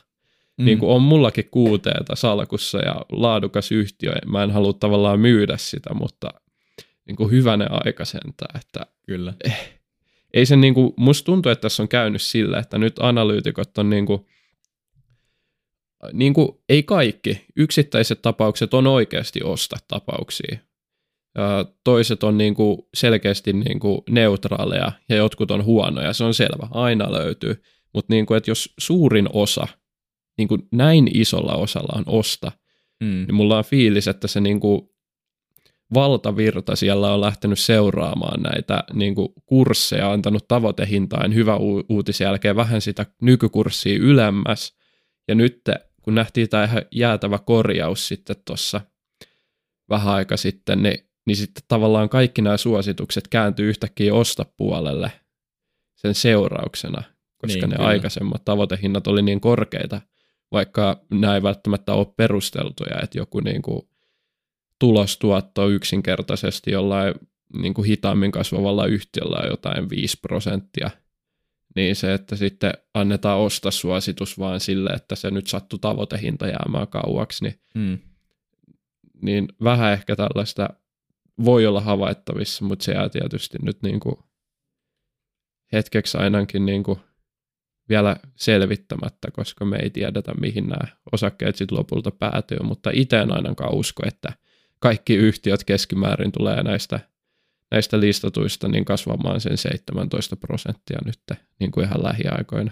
Mm. Niin kuin on mullakin kuuteeta salkussa ja laadukas yhtiö, mä en halua tavallaan myydä sitä, mutta niin kuin hyvänen aika sentään, että Kyllä. ei se niinku, musta tuntuu, että tässä on käynyt sillä, että nyt analyytikot on niinku, niinku, ei kaikki, yksittäiset tapaukset on oikeasti osta tapauksia. Toiset on niinku selkeästi niinku neutraaleja ja jotkut on huonoja, se on selvä, aina löytyy. Mutta niinku, että jos suurin osa, niinku näin isolla osalla on osta, Mm. niin mulla on fiilis, että se niinku valtavirta siellä on lähtenyt seuraamaan näitä niinku kursseja, antanut tavoitehintaan hyvä u- uutisen jälkeen vähän sitä nykykurssia ylemmäs. Ja nyt kun nähtiin tämä ihan jäätävä korjaus sitten tuossa vähän aika sitten, niin, niin sitten tavallaan kaikki nämä suositukset kääntyy yhtäkkiä ostapuolelle sen seurauksena, koska Niin, ne kyllä. aikaisemmat tavoitehinnat oli niin korkeita, vaikka nämä ei välttämättä ole perusteltuja, että joku niin kuin tulostuotto yksinkertaisesti jollain niin kuin hitaammin kasvavalla yhtiöllä on jotain 5 prosenttia, niin se, että sitten annetaan ostasuositus vaan sille, että se nyt sattuu tavoitehinta jäämään kauaksi, niin, Mm. niin vähän ehkä tällaista voi olla havaittavissa, mutta se jää tietysti nyt niin kuin hetkeksi ainakin niin kuin vielä selvittämättä, koska me ei tiedetä, mihin nämä osakkeet sitten lopulta päätyy, mutta itse en ainakaan usko, että kaikki yhtiöt keskimäärin tulee näistä, näistä listatuista niin kasvamaan sen 17 prosenttia nyt niin kuin ihan lähiaikoina.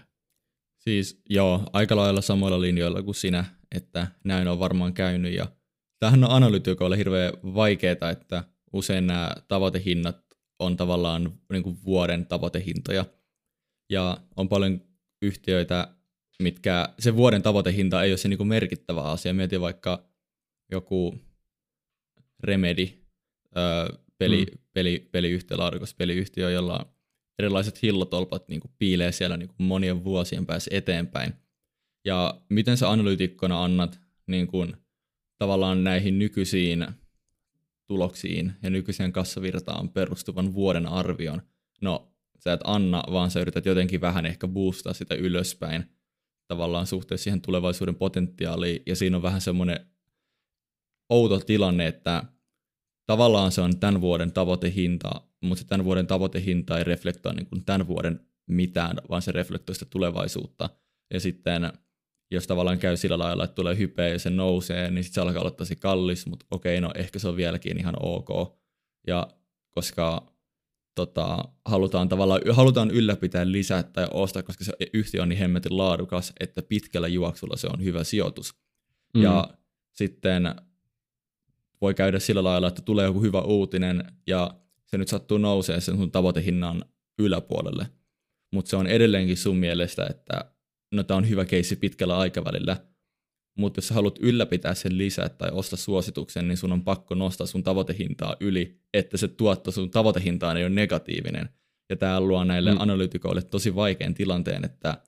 Siis joo, aika lailla samoilla linjoilla kuin sinä, että näin on varmaan käynyt. Ja tämähän on analytikoille hirveän vaikeaa, että usein nämä tavoitehinnat on tavallaan niin kuin vuoden tavoitehintoja. Ja on paljon yhtiöitä, mitkä se vuoden tavoitehinta ei ole se niin kuin merkittävä asia. Mietin vaikka joku Remedy, öö, peli, mm. peli, peliyhtiö, laadukas peliyhtiö, jolla erilaiset hillotolpat niin kuin piilee siellä niin kuin monien vuosien päässä eteenpäin. Ja miten sä analyytikkona annat niin kuin, tavallaan näihin nykyisiin tuloksiin ja nykyiseen kassavirtaan perustuvan vuoden arvion? No, sä et anna, vaan sä yrität jotenkin vähän ehkä boostaa sitä ylöspäin tavallaan suhteessa siihen tulevaisuuden potentiaaliin. Ja siinä on vähän semmoinen outo tilanne, että tavallaan se on tämän vuoden tavoitehinta, mutta se tämän vuoden tavoitehinta ei reflektoi niin kuin tämän vuoden mitään, vaan se reflektoi sitä tulevaisuutta. Ja sitten jos tavallaan käy sillä lailla, että tulee hypeä ja se nousee, niin sitten se alkaa olla tosi kallis, mutta okei, no ehkä se on vieläkin ihan ok. Ja koska tota, halutaan tavallaan halutaan ylläpitää lisää tai ostaa, koska se yhtiö on niin hemmetin laadukas, että pitkällä juoksulla se on hyvä sijoitus. Mm. Ja sitten voi käydä sillä lailla, että tulee joku hyvä uutinen ja se nyt sattuu nousee sen sun tavoitehinnan yläpuolelle. Mutta se on edelleenkin sun mielestä, että no tämä on hyvä keissi pitkällä aikavälillä, mutta jos sä haluat ylläpitää sen lisää tai ostaa suosituksen, niin sun on pakko nostaa sun tavoitehintaa yli, että se tuotto sun tavoitehintaan ei ole negatiivinen. Ja tämä luo näille mm. analytikoille tosi vaikean tilanteen, että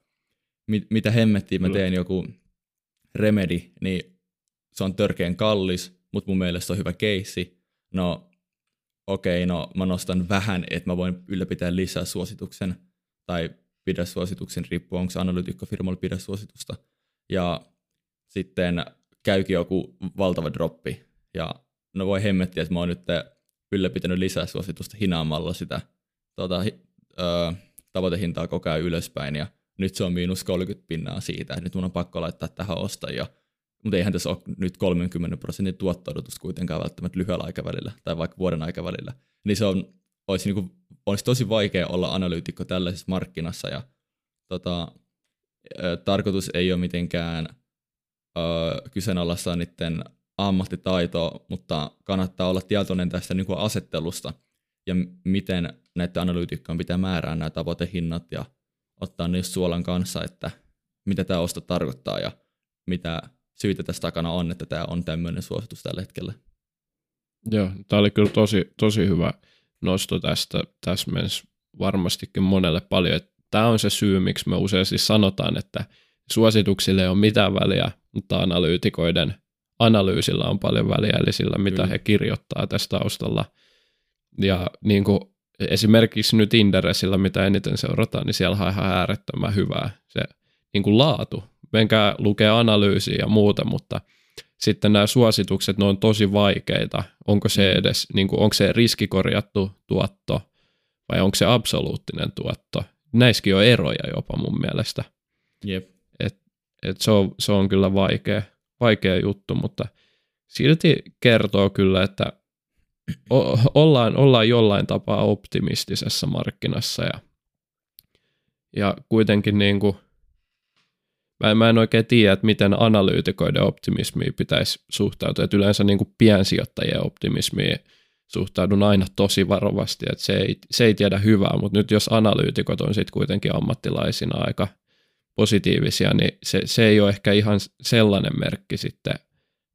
mit, mitä hemmettiin mä teen joku remedy, niin se on törkeän kallis, mutta mun mielestä se on hyvä keissi. No okei, okay, no mä nostan vähän, että mä voin ylläpitää lisää suosituksen tai pidä suosituksen, riippuu onko se analytikkofirmalla pidä suositusta. Ja sitten käykin joku valtava droppi ja no voi hemmettiä, että mä oon nyt ylläpitänyt lisää suositusta hinaamalla sitä tota, ö, tavoitehintaa koko ajan ylöspäin ja nyt se on miinus 30 pinnaa siitä, että nyt mun on pakko laittaa tähän ostajia. Mutta eihän tässä ole nyt 30 prosentin tuotto kuitenkaan välttämättä lyhyellä aikavälillä tai vaikka vuoden aikavälillä. Niin se on, olisi, niin kuin, olisi tosi vaikea olla analyytikko tällaisessa markkinassa ja tota, tarkoitus ei ole mitenkään ö, kyseenalaistaa niiden ammattitaitoa, mutta kannattaa olla tietoinen tästä niin kuin asettelusta ja miten näiden analyytikkojen pitää määrää nämä tavoitehinnat ja ottaa niistä suolan kanssa, että mitä tämä osto tarkoittaa ja mitä syitä tässä takana on, että tämä on tämmöinen suositus tällä hetkellä. Joo, tämä oli kyllä tosi, tosi hyvä nosto tästä. Tässä menisi varmastikin monelle paljon. Että tämä on se syy, miksi me usein siis sanotaan, että suosituksille ei ole mitään väliä, mutta analyytikoiden analyysillä on paljon väliä, eli sillä, mitä kyllä. he kirjoittaa tästä taustalla. Ja niin kuin esimerkiksi nyt Inderesillä, mitä eniten seurataan, niin siellä on ihan äärettömän hyvää se niin kuin laatu. Menkää lukee analyysiä ja muuta, mutta sitten nämä suositukset, ne on tosi vaikeita. Onko se mm. edes, niin kuin, onko se riskikorjattu tuotto vai onko se absoluuttinen tuotto? Näissäkin on eroja jopa mun mielestä. Jep. Et, et se, on, se on kyllä vaikea, vaikea juttu, mutta silti kertoo kyllä, että o, ollaan, ollaan jollain tapaa optimistisessa markkinassa ja, ja kuitenkin niin kuin, mä, mä en oikein tiedä, että miten analyytikoiden optimismiin pitäisi suhtautua. Että yleensä niin kuin piensijoittajien optimismiin suhtaudun aina tosi varovasti, että se ei, se ei tiedä hyvää, mutta nyt jos analyytikot on sitten kuitenkin ammattilaisina aika positiivisia, niin se, se ei ole ehkä ihan sellainen merkki sitten,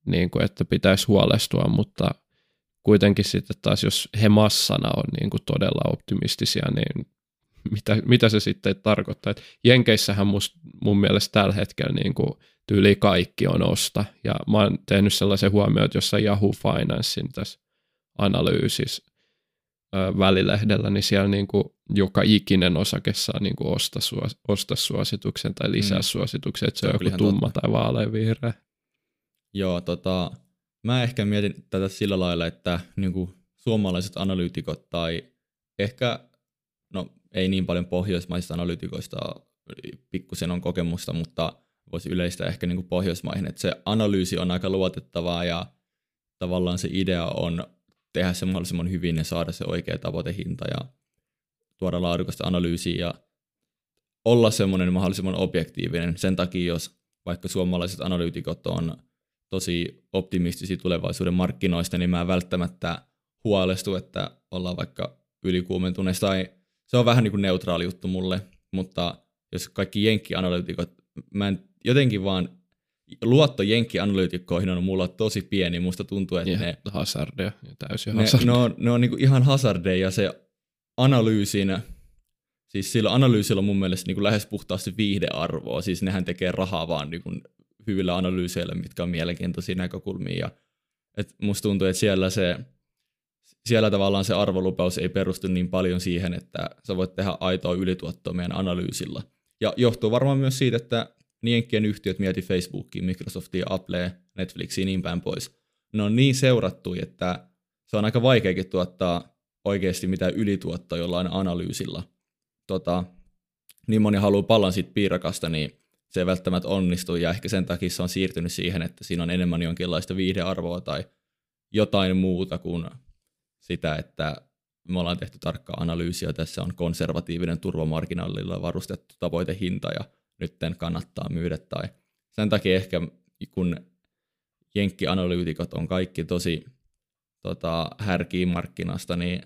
niin kuin, että pitäisi huolestua, mutta kuitenkin sitten taas, jos he massana on niin kuin todella optimistisia, niin [laughs] mitä, mitä se sitten tarkoittaa. Et Jenkeissähän must, mun mielestä tällä hetkellä niin kuin tyyli kaikki on osta. Ja mä oon tehnyt sellaisen huomioon, että jossain Yahoo Financein tässä analyysis välilehdellä, niin siellä niin kuin joka ikinen osake saa niin kuin osta, suos, osta suosituksen tai lisää mm. suosituksen, että se, se on joku tumma totta. tai vaaleanvihreä. Joo, tota, mä ehkä mietin tätä sillä lailla, että niin kuin suomalaiset analyytikot tai ehkä, no ei niin paljon pohjoismaisista analyytikoista pikkusen on kokemusta, mutta voisi yleistä ehkä niin kuin Pohjoismaihin, että se analyysi on aika luotettavaa ja tavallaan se idea on tehdä se mahdollisimman hyvin ja saada se oikea tavoitehinta ja tuoda laadukasta analyysiä ja olla semmoinen mahdollisimman objektiivinen. Sen takia, jos vaikka suomalaiset analyytikot on tosi optimistisia tulevaisuuden markkinoista, niin mä välttämättä huolestu, että ollaan vaikka ylikuumentuneista tai se on vähän niin kuin neutraali juttu mulle, mutta jos kaikki jenkkianalyytikot, mä en jotenkin vaan luotto jenkkianalyytikkoihin on mulla tosi pieni, musta tuntuu, että ja, ne... Hazardeja, täysin ne, hazardeja. Ne on, ne on niin kuin ihan hazardeja. Ja se analyysin, siis sillä analyysillä on mun mielestä niin kuin lähes puhtaasti viihdearvoa, siis nehän tekee rahaa vaan niin kuin hyvillä analyyseillä, mitkä on mielenkiintoisia näkökulmia. Ja et musta tuntuu, että siellä se siellä tavallaan se arvolupaus ei perustu niin paljon siihen, että sä voit tehdä aitoa ylituottoa meidän analyysilla. Ja johtuu varmaan myös siitä, että nienkin yhtiöt mieti Facebookiin, Microsoftiin, Applea, Netflixiin niin päin pois. Ne on niin seurattu, että se on aika vaikeakin tuottaa oikeasti mitään ylituottoa jollain analyysilla. Tota, niin moni haluaa pallan siitä piirakasta, niin se ei välttämättä onnistu, ja ehkä sen takia se on siirtynyt siihen, että siinä on enemmän jonkinlaista viihdearvoa tai jotain muuta kuin sitä, että me ollaan tehty tarkkaa analyysiä, tässä on konservatiivinen turvamarginaalilla varustettu tavoitehinta ja nytten kannattaa myydä tai sen takia ehkä kun jenkkianalyytikot on kaikki tosi tota, härkiä markkinasta, niin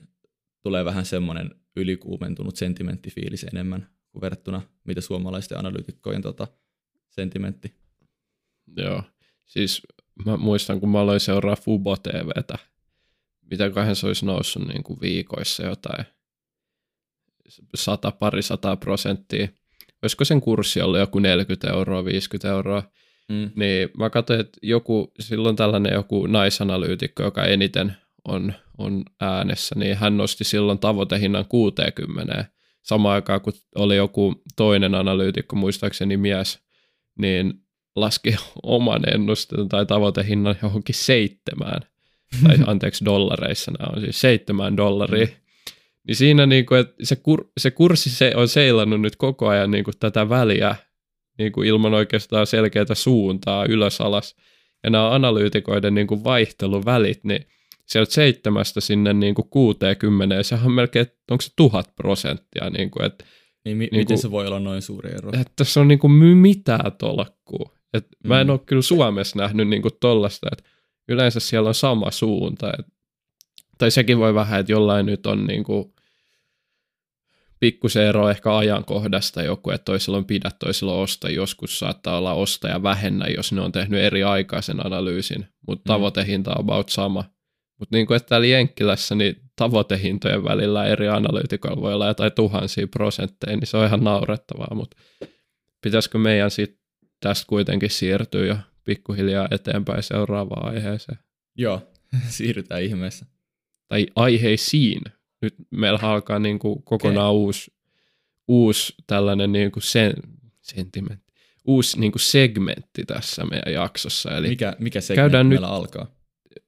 tulee vähän semmoinen ylikuumentunut sentimenttifiilis enemmän kuin verrattuna mitä suomalaisten analyytikkojen tota, sentimentti. Joo, siis mä muistan, kun mä aloin seuraa Fubo TVtä mitäköhän se olisi noussut niin kuin viikoissa jotain sata, pari sata prosenttia. Olisiko sen kurssi ollut joku 40 euroa, 50 euroa? Mm. Niin mä katsoin, että joku, silloin tällainen joku naisanalyytikko, joka eniten on, on äänessä, niin hän nosti silloin tavoitehinnan 60. Samaan aikaan, kun oli joku toinen analyytikko, muistaakseni mies, niin laski [laughs] oman ennusteen tai tavoitehinnan johonkin seitsemään tai anteeksi dollareissa nämä on siis seitsemän dollaria, mm. niin siinä niin kuin, että se, kur, se kurssi se on seilannut nyt koko ajan niin kuin tätä väliä niin kuin ilman oikeastaan selkeää suuntaa ylös alas. Ja nämä analyytikoiden niin kuin vaihteluvälit, niin sieltä seitsemästä sinne niin kuin 60, sehän on melkein, onko se tuhat prosenttia. Niin, kuin, että, niin, mi- niin miten kuin, se voi olla noin suuri ero? Että se on niin kuin mitään tolkkua. Et mm. Mä en ole kyllä Suomessa nähnyt niin kuin tollasta, että yleensä siellä on sama suunta. Et, tai sekin voi vähän, että jollain nyt on niin kuin pikkusen ero ehkä ajankohdasta joku, että toisella on pidä, toisella osta. Joskus saattaa olla ostaja vähennä, jos ne on tehnyt eri aikaisen analyysin, mutta mm. tavoitehinta on about sama. Mutta niin kuin että täällä Jenkkilässä, niin tavoitehintojen välillä eri analyytikoilla voi olla jotain tuhansia prosentteja, niin se on ihan naurettavaa, mutta pitäisikö meidän sitten tästä kuitenkin siirtyä jo pikkuhiljaa eteenpäin seuraavaan aiheeseen? Joo, [laughs] siirrytään ihmeessä. Tai aiheisiin. Nyt meillä alkaa niin kuin kokonaan okay. uusi, uusi tällainen niin kuin sen, sentimentti, uusi niin kuin segmentti tässä meidän jaksossa. Eli mikä, mikä segmentti meillä nyt, alkaa?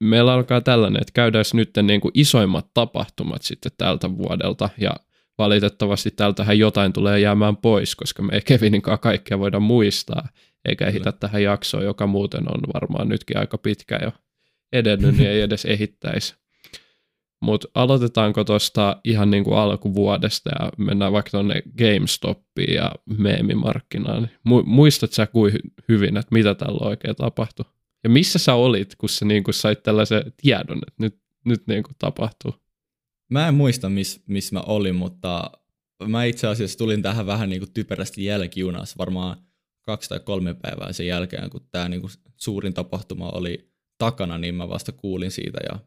Meillä alkaa tällainen, että käydään nyt niin kuin isoimmat tapahtumat sitten tältä vuodelta ja valitettavasti tältähän jotain tulee jäämään pois, koska me ei Kevininkaan kaikkea voida muistaa, eikä ehitä tähän jaksoon, joka muuten on varmaan nytkin aika pitkä jo edennyt, niin ei edes ehittäisi. Mutta aloitetaanko tuosta ihan niin kuin alkuvuodesta ja mennään vaikka tuonne GameStopiin ja meemimarkkinaan. Mu- muistat sä kuin hyvin, että mitä tällä oikein tapahtui? Ja missä sä olit, kun sä niin kuin sait tällaisen tiedon, että nyt, nyt niin kuin tapahtuu? Mä en muista, missä miss mä olin, mutta mä itse asiassa tulin tähän vähän niin kuin typerästi jälkijunassa, varmaan kaksi tai kolme päivää sen jälkeen, kun tämä niin suurin tapahtuma oli takana, niin mä vasta kuulin siitä ja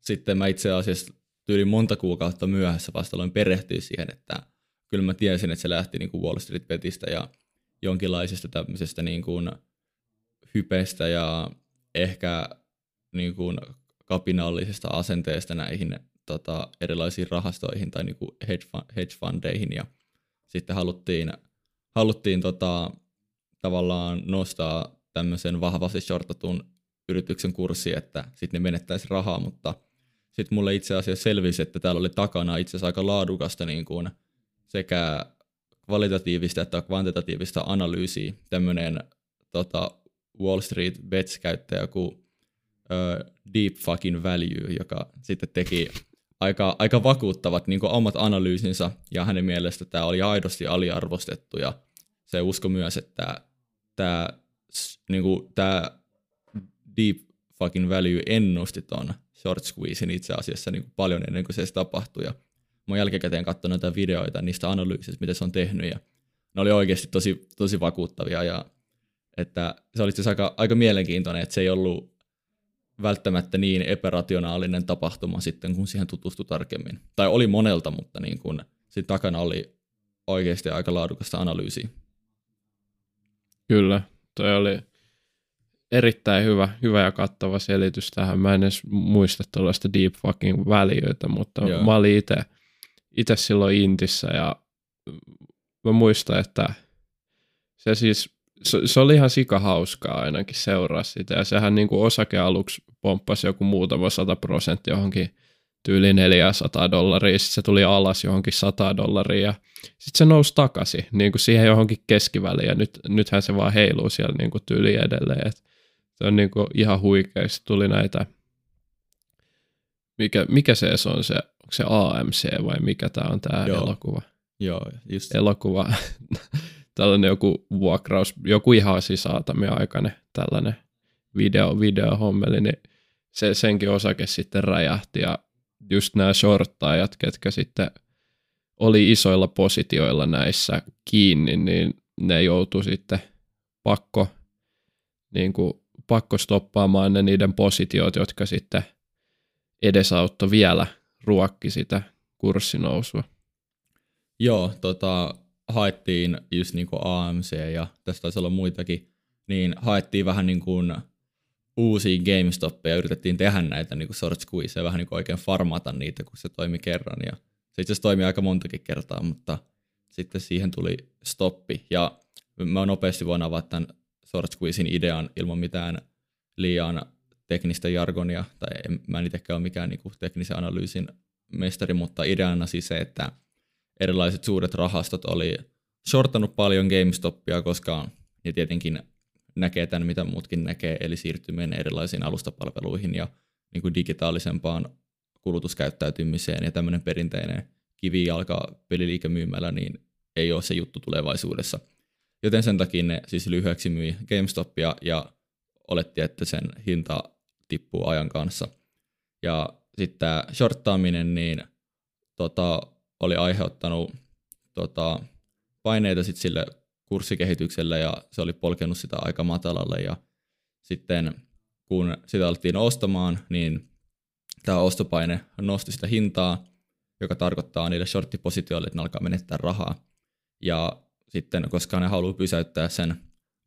sitten mä itse asiassa tyyli monta kuukautta myöhässä vasta aloin perehtyä siihen, että kyllä mä tiesin, että se lähti niin kuin Wall Street Betistä ja jonkinlaisesta tämmöisestä niin kuin hypestä ja ehkä niin kuin kapinallisesta asenteesta näihin tota, erilaisiin rahastoihin tai niin kuin hedge fundeihin ja sitten haluttiin, haluttiin tota, tavallaan nostaa tämmöisen vahvasti shortatun yrityksen kurssi, että sitten ne menettäisi rahaa, mutta sitten mulle itse asiassa selvisi, että täällä oli takana itse asiassa aika laadukasta niin kuin sekä kvalitatiivista että kvantitatiivista analyysiä. Tämmöinen tota, Wall Street Bets-käyttäjä kuin uh, Deep Fucking Value, joka sitten teki aika, aika vakuuttavat niin omat analyysinsa, ja hänen mielestä tämä oli aidosti aliarvostettu, ja se usko myös, että tämä, niin kuin, tämä Deep Fucking Value ennusti ton short squeezein itse asiassa niin kuin paljon ennen kuin se edes tapahtui, ja mä oon jälkikäteen katsonut näitä videoita niistä analyysistä, mitä se on tehnyt, ja ne oli oikeasti tosi, tosi vakuuttavia, ja että se oli siis aika, aika mielenkiintoinen, että se ei ollut välttämättä niin epärationaalinen tapahtuma sitten, kun siihen tutustui tarkemmin. Tai oli monelta, mutta niin kuin, sit takana oli oikeasti aika laadukasta analyysiä. Kyllä, toi oli erittäin hyvä, hyvä ja kattava selitys tähän. Mä en edes muista tuollaista deep fucking väliöitä, mutta Joo. mä olin itse silloin Intissä ja mä muistan, että se siis se, se oli ihan hauskaa ainakin seuraa sitä. Ja sehän niin kuin osake aluksi pomppasi joku muutama sata prosenttia johonkin tyyli 400 dollaria, sitten se tuli alas johonkin 100 dollaria, ja sitten se nousi takaisin niin kuin siihen johonkin keskiväliin, ja nyt, nythän se vaan heiluu siellä niin kuin tyyli edelleen. Et se on niin kuin ihan huikea. Sitten tuli näitä, mikä, mikä se on se, onko se AMC vai mikä tämä on tämä elokuva? Joo, just. Elokuva [laughs] tällainen joku vuokraus, joku ihan siis aikainen tällainen video, videohommeli, niin se, senkin osake sitten räjähti ja just nämä shorttajat, ketkä sitten oli isoilla positioilla näissä kiinni, niin ne joutu sitten pakko, niin kuin, pakko stoppaamaan ne niiden positiot, jotka sitten edesauttoi vielä ruokki sitä kurssinousua. Joo, tota, haettiin just niin kuin AMC ja tästä taisi olla muitakin, niin haettiin vähän niin kuin uusia GameStopia ja yritettiin tehdä näitä niin short squeeze vähän niin kuin oikein farmata niitä, kun se toimi kerran. Ja se itse asiassa toimi aika montakin kertaa, mutta sitten siihen tuli stoppi. Ja mä nopeasti voin avata tämän short squeezein idean ilman mitään liian teknistä jargonia, tai en, mä en itsekään ole mikään niin kuin teknisen analyysin mestari, mutta ideana siis se, että erilaiset suuret rahastot oli shortannut paljon GameStopia, koska ne tietenkin näkee tämän, mitä muutkin näkee, eli siirtyminen erilaisiin alustapalveluihin ja niin kuin digitaalisempaan kulutuskäyttäytymiseen ja tämmöinen perinteinen kivi alkaa peliliikemyymällä, niin ei ole se juttu tulevaisuudessa. Joten sen takia ne siis lyhyeksi myi GameStopia ja oletti, että sen hinta tippuu ajan kanssa. Ja sitten tämä shorttaaminen niin, tota, oli aiheuttanut tota, paineita sit sille kurssikehitykselle ja se oli polkenut sitä aika matalalle ja sitten kun sitä alettiin ostamaan, niin tämä ostopaine nosti sitä hintaa, joka tarkoittaa niille shorttipositioille, että ne alkaa menettää rahaa. Ja sitten, koska ne haluaa pysäyttää sen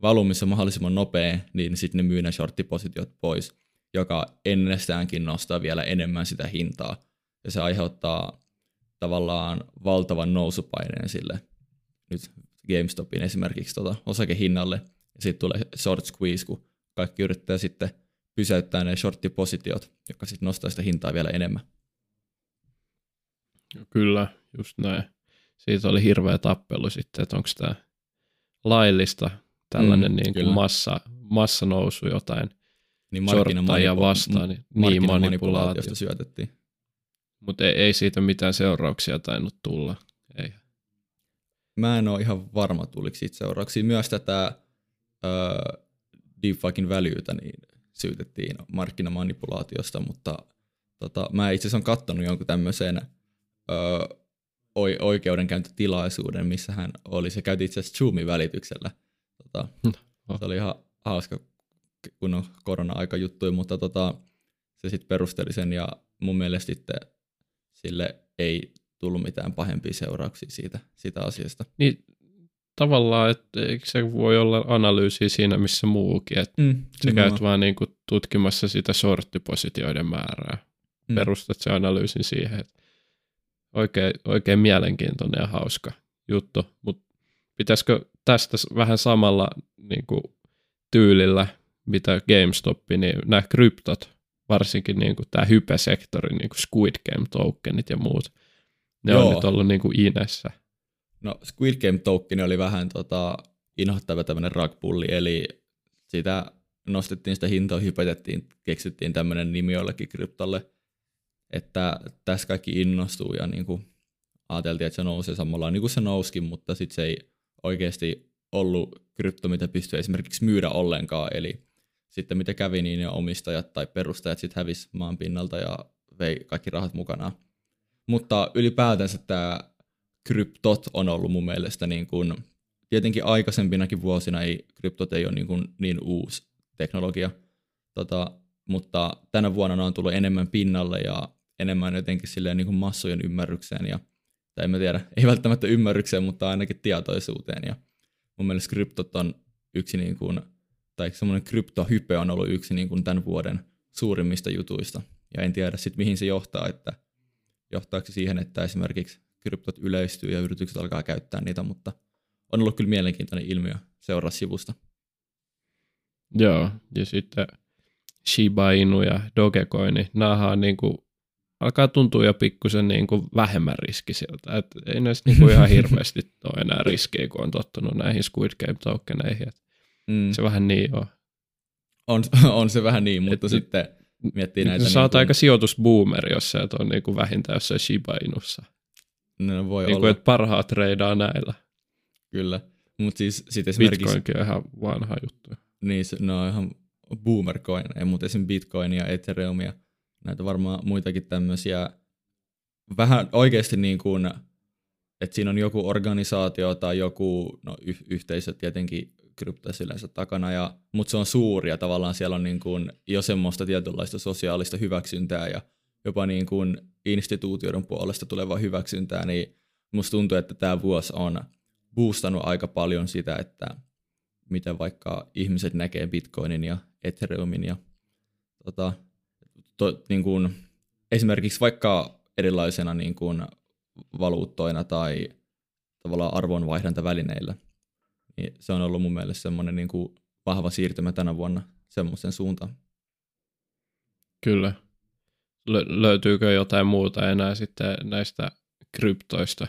valumissa mahdollisimman nopea, niin sitten ne myy ne shorttipositiot pois, joka ennestäänkin nostaa vielä enemmän sitä hintaa. Ja se aiheuttaa tavallaan valtavan nousupaineen sille nyt GameStopin esimerkiksi tota osakehinnalle. Ja sitten tulee short squeeze, kun kaikki yrittää sitten pysäyttää ne shorttipositiot, joka sitten nostaa sitä hintaa vielä enemmän. Kyllä, just näin. Siitä oli hirveä tappelu sitten, että onko tämä laillista tällainen mm, niin kuin massa, massanousu jotain niin sorttajia vastaan. Niin, niin manipulaatiosta syötettiin. Mutta ei, ei siitä mitään seurauksia tainnut tulla. Mä en ole ihan varma, tuliko siitä seurauksia. Myös tätä uh, deep valueta niin syytettiin markkinamanipulaatiosta, mutta tota, mä itse asiassa olen kattonut jonkun tämmöisen uh, oikeudenkäyntitilaisuuden, missä hän oli. Se käytiin itse asiassa Zoomin välityksellä. Tota, oh. Se oli ihan hauska, kun on korona-aika juttuja, mutta tota, se sitten perusteli sen ja mun mielestä sitten sille ei tullut mitään pahempia seurauksia siitä, siitä asiasta. Niin tavallaan, että eikö se voi olla analyysi siinä missä muukin, että mm, sä käyt vaan niin kuin tutkimassa sitä sorttipositioiden määrää. Mm. Perustat se analyysin siihen, että oikein, oikein mielenkiintoinen ja hauska juttu, mutta pitäisikö tästä vähän samalla niin kuin, tyylillä, mitä GameStop, niin nämä kryptot, varsinkin niin kuin tämä hypesektori, niin kuin Squid Game tokenit ja muut, ne Joo. on nyt ollut niin kuin inessä. No Squid Game token oli vähän tota, inhottava tämmöinen rugpulli, eli sitä nostettiin sitä hintaa, hypetettiin, keksittiin tämmöinen nimi jollekin kryptolle, että tässä kaikki innostuu ja niin kuin ajateltiin, että se nousee samalla niin kuin se nouskin, mutta sitten se ei oikeasti ollut krypto, mitä pystyy esimerkiksi myydä ollenkaan, eli sitten mitä kävi, niin ne omistajat tai perustajat sitten hävisi maan pinnalta ja vei kaikki rahat mukanaan. Mutta ylipäätänsä tämä kryptot on ollut mun mielestä niin kuin, tietenkin aikaisempinakin vuosina ei, kryptot ei ole niin, kuin niin uusi teknologia, tota, mutta tänä vuonna ne on tullut enemmän pinnalle ja enemmän jotenkin silleen niin kuin massojen ymmärrykseen ja tai en mä tiedä, [laughs] ei välttämättä ymmärrykseen, mutta ainakin tietoisuuteen. Ja mun mielestä kryptot on yksi niin kuin, tai semmoinen kryptohype on ollut yksi niin kuin tämän vuoden suurimmista jutuista. Ja en tiedä sitten mihin se johtaa, että johtaako siihen, että esimerkiksi kryptot yleistyy ja yritykset alkaa käyttää niitä, mutta on ollut kyllä mielenkiintoinen ilmiö seuraa sivusta. Joo, ja sitten Shiba Inu ja Dogecoin, niin nämä on niin kuin, alkaa tuntua jo pikkusen niin kuin vähemmän riskisiltä. Et ei näistä niin kuin [laughs] ihan hirveästi ole enää riskejä, kun on tottunut näihin Squid Game tokeneihin. mm. Se vähän niin on. On, [laughs] on se vähän niin, mutta Et, sitten miettii näitä... Sä niin kuin... aika sijoitusboomeri, jos sä et ole niin kuin vähintään jossain Shiba Inussa. No, voi niin olla. Kuin, että parhaat treidaa näillä. Kyllä. Mutta siis sit esimerkiksi... Bitcoinkin on ihan vanha juttu. Niin, ne on ihan boomercoin, mutta esimerkiksi Bitcoin ja Ethereum ja näitä varmaan muitakin tämmöisiä vähän oikeasti niin kuin, että siinä on joku organisaatio tai joku no, y- yhteisö tietenkin kryptoissa yleensä takana, ja, mutta se on suuri ja tavallaan siellä on niin kuin jo semmoista tietynlaista sosiaalista hyväksyntää ja jopa niin kuin instituutioiden puolesta tulevaa hyväksyntää, niin musta tuntuu, että tämä vuosi on boostannut aika paljon sitä, että miten vaikka ihmiset näkee Bitcoinin ja Ethereumin ja tota, to, niin kuin, esimerkiksi vaikka erilaisena niin kuin valuuttoina tai tavallaan arvonvaihdanta-välineillä. Niin se on ollut mun mielestä semmoinen niin kuin vahva siirtymä tänä vuonna semmoisen suuntaan. Kyllä lö- löytyykö jotain muuta enää sitten näistä kryptoista.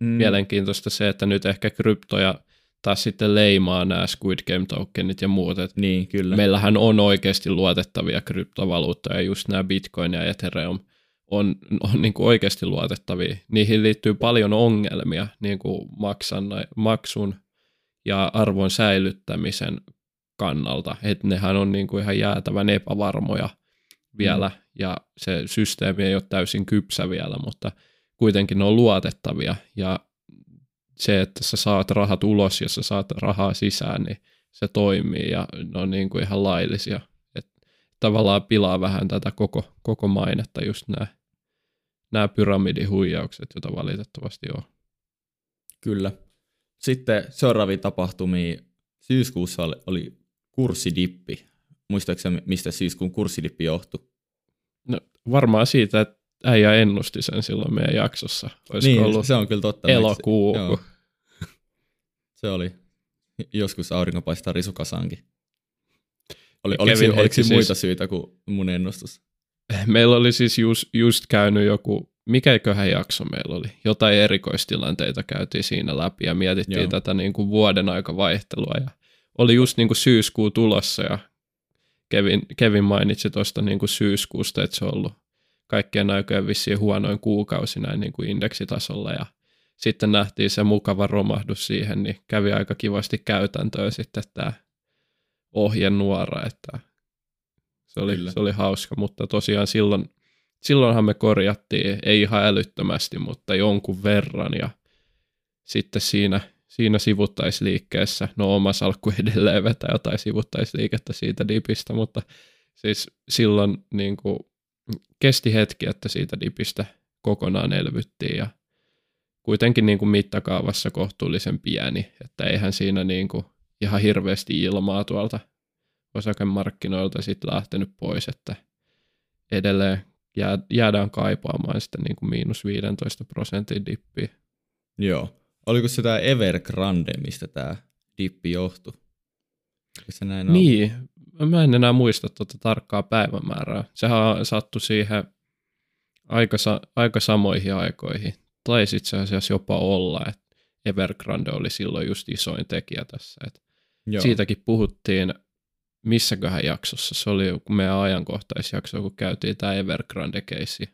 Mm. Mielenkiintoista se, että nyt ehkä kryptoja taas sitten leimaa nämä Squid Game tokenit ja muut. Et niin, kyllä. Meillähän on oikeasti luotettavia kryptovaluuttoja, just nämä Bitcoin ja Ethereum on, on niin kuin oikeasti luotettavia. Niihin liittyy paljon ongelmia niin kuin maksan, maksun ja arvon säilyttämisen kannalta. Että nehän on niin kuin ihan jäätävän epävarmoja vielä, mm. ja se systeemi ei ole täysin kypsä vielä, mutta kuitenkin ne on luotettavia, ja se, että sä saat rahat ulos ja sä saat rahaa sisään, niin se toimii ja ne on niin kuin ihan laillisia. Et tavallaan pilaa vähän tätä koko, koko mainetta just nämä, nämä pyramidihuijaukset, joita valitettavasti on. Kyllä. Sitten seuraavia tapahtumia. Syyskuussa oli, oli kurssidippi. Muistaakseni, mistä syyskuun kurssidippi johtui? No, varmaan siitä, että äijä ennusti sen silloin meidän jaksossa. Olisiko niin, ollut se on kyllä totta. Elokuu. Se oli. Joskus aurinko paistaa risukasankin. Oli, oliko, siinä, oliko siinä muita siis, syitä kuin mun ennustus? Meillä oli siis just, just käynyt joku, mikäköhän jakso meillä oli, jotain erikoistilanteita käytiin siinä läpi ja mietittiin Joo. tätä niin kuin vuoden aika vaihtelua ja oli just niin kuin syyskuu tulossa ja Kevin, Kevin mainitsi tuosta niin kuin syyskuusta, että se on ollut kaikkien aikojen vissiin huonoin kuukausi näin niin kuin indeksitasolla ja sitten nähtiin se mukava romahdus siihen, niin kävi aika kivasti käytäntöön sitten tämä ohjenuora, että se oli, se oli hauska, mutta tosiaan silloin, silloinhan me korjattiin, ei ihan älyttömästi, mutta jonkun verran ja sitten siinä, siinä sivuttaisliikkeessä, no oma salkku [laughs] edelleen vetää jotain sivuttaisliikettä siitä dipistä, mutta siis silloin niin kuin kesti hetki, että siitä dipistä kokonaan elvyttiin ja kuitenkin niin kuin mittakaavassa kohtuullisen pieni, että eihän siinä niin kuin ihan hirveästi ilmaa tuolta osakemarkkinoilta sitten lähtenyt pois, että edelleen jäädään kaipaamaan sitä niin kuin miinus 15 prosentin dippiä. Joo. Oliko se tämä Evergrande, mistä tämä dippi johtui? se näin niin, mä en enää muista tuota tarkkaa päivämäärää. Sehän sattui siihen aika, aika samoihin aikoihin. Taisi itse asiassa jopa olla, että Evergrande oli silloin just isoin tekijä tässä. Et siitäkin puhuttiin missäköhän jaksossa. Se oli meidän ajankohtaisjakso, kun käytiin tämä Evergrande-keissi.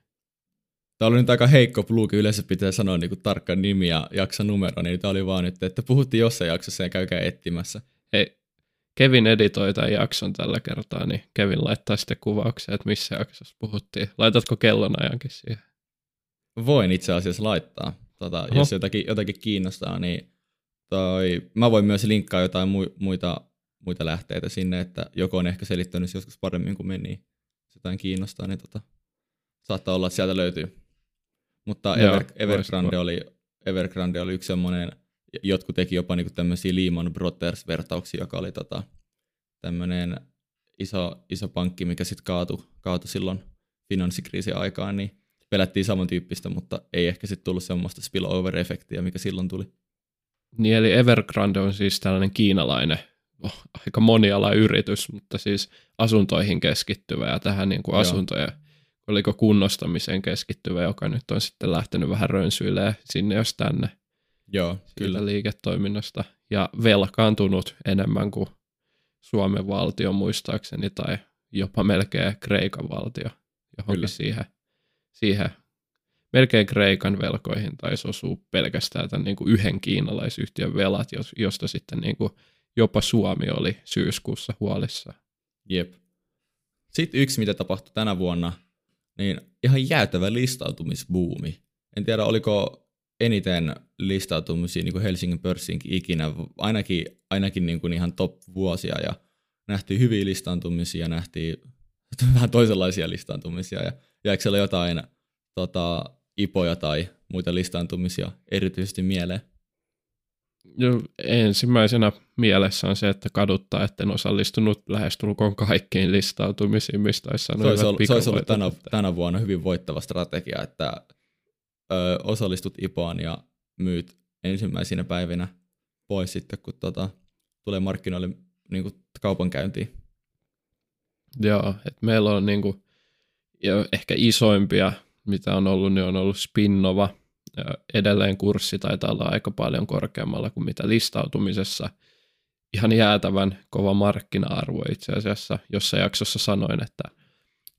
Tämä oli nyt aika heikko plugi, yleensä pitää sanoa niin kuin tarkka nimi ja jakson numero, niin tämä oli vaan nyt, että puhuttiin jossain jaksossa ja käykää etsimässä. Ei, Kevin editoi tämän jakson tällä kertaa, niin Kevin laittaa sitten kuvauksia, että missä jaksossa puhuttiin. Laitatko kellonajankin siihen? Voin itse asiassa laittaa. Tota, jos jotakin, jotakin kiinnostaa, niin toi, mä voin myös linkkaa jotain mu- muita, muita lähteitä sinne, että joko on ehkä selittänyt joskus paremmin kuin me, niin jos jotain kiinnostaa, niin tota, saattaa olla, että sieltä löytyy. Mutta Ever, Evergrande, oli, Evergrande oli yksi semmoinen jotkut teki jopa niinku tämmöisiä Lehman Brothers-vertauksia, joka oli tota, tämmöinen iso, iso pankki, mikä sitten kaatui, kaatu silloin finanssikriisin aikaan, niin pelättiin samantyyppistä, mutta ei ehkä sitten tullut semmoista spillover-efektiä, mikä silloin tuli. Niin, eli Evergrande on siis tällainen kiinalainen, aika moniala yritys, mutta siis asuntoihin keskittyvä ja tähän niin kuin asuntojen, oliko kunnostamiseen keskittyvä, joka nyt on sitten lähtenyt vähän rönsyilemään sinne jos tänne. Joo, kyllä. liiketoiminnasta ja velkaantunut enemmän kuin Suomen valtio muistaakseni tai jopa melkein Kreikan valtio johonkin kyllä. siihen, siihen melkein Kreikan velkoihin taisi osua pelkästään tämän niin kuin yhden kiinalaisyhtiön velat, josta sitten niin kuin jopa Suomi oli syyskuussa huolissa. Jep. Sitten yksi, mitä tapahtui tänä vuonna, niin ihan jäätävä listautumisbuumi. En tiedä, oliko eniten listautumisia niin kuin Helsingin pörssiinkin ikinä, ainakin, ainakin niin kuin ihan top-vuosia ja nähtiin hyviä listaantumisia, nähtiin [laughs] vähän toisenlaisia listaantumisia ja jääkö siellä jotain tota, ipoja tai muita listaantumisia erityisesti mieleen? Ensimmäisenä mielessä on se, että kaduttaa, että en osallistunut lähestulkoon kaikkiin listautumisiin, mistä olisi saanut se olisi ollut, se olisi ollut tänä, tänä vuonna hyvin voittava strategia, että ö, osallistut IPOan ja myyt ensimmäisinä päivinä pois sitten, kun tota, tulee markkinoille niin kuin kaupankäyntiin. Joo, että meillä on niin kuin, ja ehkä isoimpia, mitä on ollut, niin on ollut Spinnova. Edelleen kurssi taitaa olla aika paljon korkeammalla kuin mitä listautumisessa. Ihan jäätävän kova markkina-arvo itse asiassa. Jossa jaksossa sanoin, että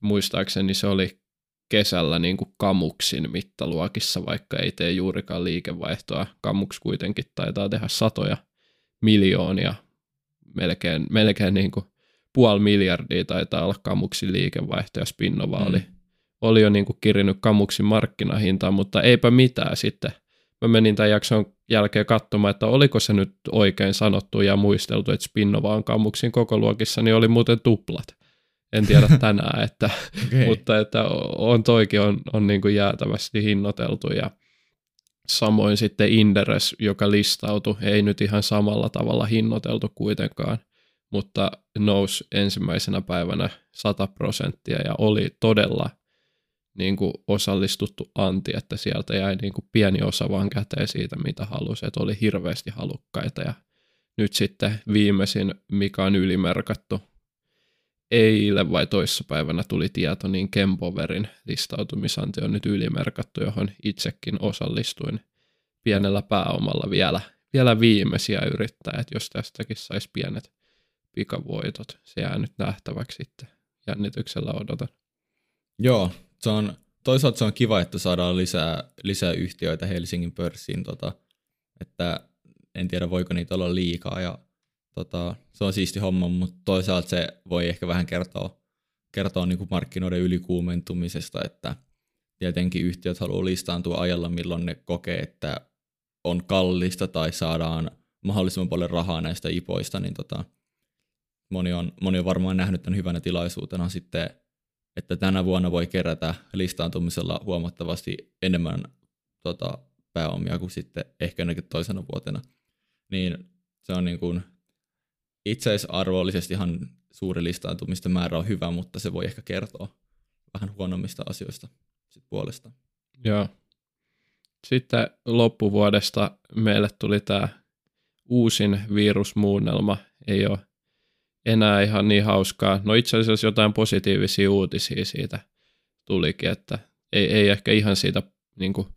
muistaakseni se oli kesällä niin kuin kamuksin mittaluokissa, vaikka ei tee juurikaan liikevaihtoa. Kamuks kuitenkin taitaa tehdä satoja miljoonia, melkein, melkein niin kuin puoli miljardia taitaa olla kamuksin liikevaihto ja Spinnova mm. oli, oli jo niin kuin kirinyt kamuksin markkinahintaan, mutta eipä mitään sitten. Mä menin tämän jakson jälkeen katsomaan, että oliko se nyt oikein sanottu ja muisteltu, että Spinnova on kammuksin koko luokissa, niin oli muuten tuplat. En tiedä [laughs] tänään, että, okay. mutta että on toikin on, on niin kuin jäätävästi hinnoiteltu ja samoin sitten Inderes, joka listautui, ei nyt ihan samalla tavalla hinnoiteltu kuitenkaan, mutta nousi ensimmäisenä päivänä 100 prosenttia ja oli todella niin kuin osallistuttu anti, että sieltä jäi niin kuin pieni osa vaan käteen siitä, mitä halusi, että oli hirveästi halukkaita ja nyt sitten viimeisin, mikä on ylimerkattu, eilen vai toissapäivänä tuli tieto, niin Kempoverin listautumisanti on nyt ylimerkattu, johon itsekin osallistuin pienellä pääomalla vielä, vielä viimeisiä yrittää, että jos tästäkin saisi pienet pikavoitot, se jää nyt nähtäväksi sitten. Jännityksellä odotan. Joo, se on, toisaalta se on kiva, että saadaan lisää, lisää yhtiöitä Helsingin pörssiin, tota, että en tiedä voiko niitä olla liikaa ja tota, se on siisti homma, mutta toisaalta se voi ehkä vähän kertoa, kertoa niin kuin markkinoiden ylikuumentumisesta, että tietenkin yhtiöt haluaa listaantua ajalla, milloin ne kokee, että on kallista tai saadaan mahdollisimman paljon rahaa näistä ipoista, niin tota, moni, on, moni on varmaan nähnyt tämän hyvänä tilaisuutena sitten että tänä vuonna voi kerätä listaantumisella huomattavasti enemmän tota, pääomia kuin sitten ehkä ainakin toisena vuotena. Niin se on niin kuin itseisarvollisestihan suuri listaantumisten määrä on hyvä, mutta se voi ehkä kertoa vähän huonommista asioista sit puolesta. Joo. Sitten loppuvuodesta meille tuli tämä uusin virusmuunnelma. Ei ole enää ihan niin hauskaa. No itse asiassa jotain positiivisia uutisia siitä tulikin, että ei, ei ehkä ihan siitä niin kuin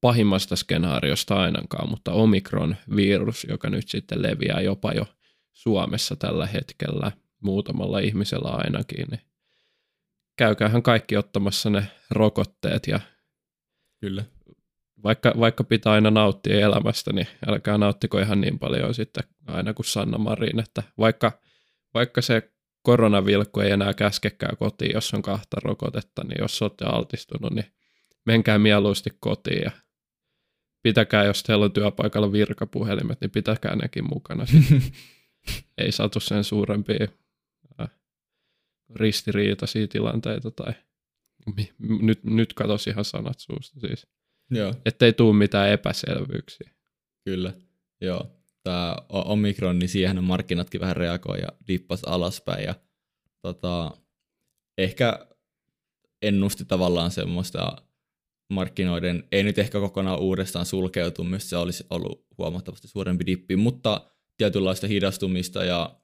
pahimmasta skenaariosta ainakaan, mutta Omikron-virus, joka nyt sitten leviää jopa jo Suomessa tällä hetkellä muutamalla ihmisellä ainakin, niin käykäähän kaikki ottamassa ne rokotteet ja Kyllä. Vaikka, vaikka pitää aina nauttia elämästä, niin älkää nauttiko ihan niin paljon sitten aina kuin Sanna Marin, että vaikka vaikka se koronavilkku ei enää käskekään kotiin, jos on kahta rokotetta, niin jos olette altistunut, niin menkää mieluusti kotiin ja pitäkää, jos teillä on työpaikalla virkapuhelimet, niin pitäkää nekin mukana. [laughs] ei saatu sen suurempia ristiriitaisia tilanteita tai nyt, nyt katosi ihan sanat suusta siis. Joo. Ettei tule mitään epäselvyyksiä. Kyllä, joo tämä Omikron, niin siihen markkinatkin vähän reagoi ja dippas alaspäin. Ja, tota, ehkä ennusti tavallaan semmoista markkinoiden, ei nyt ehkä kokonaan uudestaan sulkeutumista, se olisi ollut huomattavasti suurempi dippi, mutta tietynlaista hidastumista ja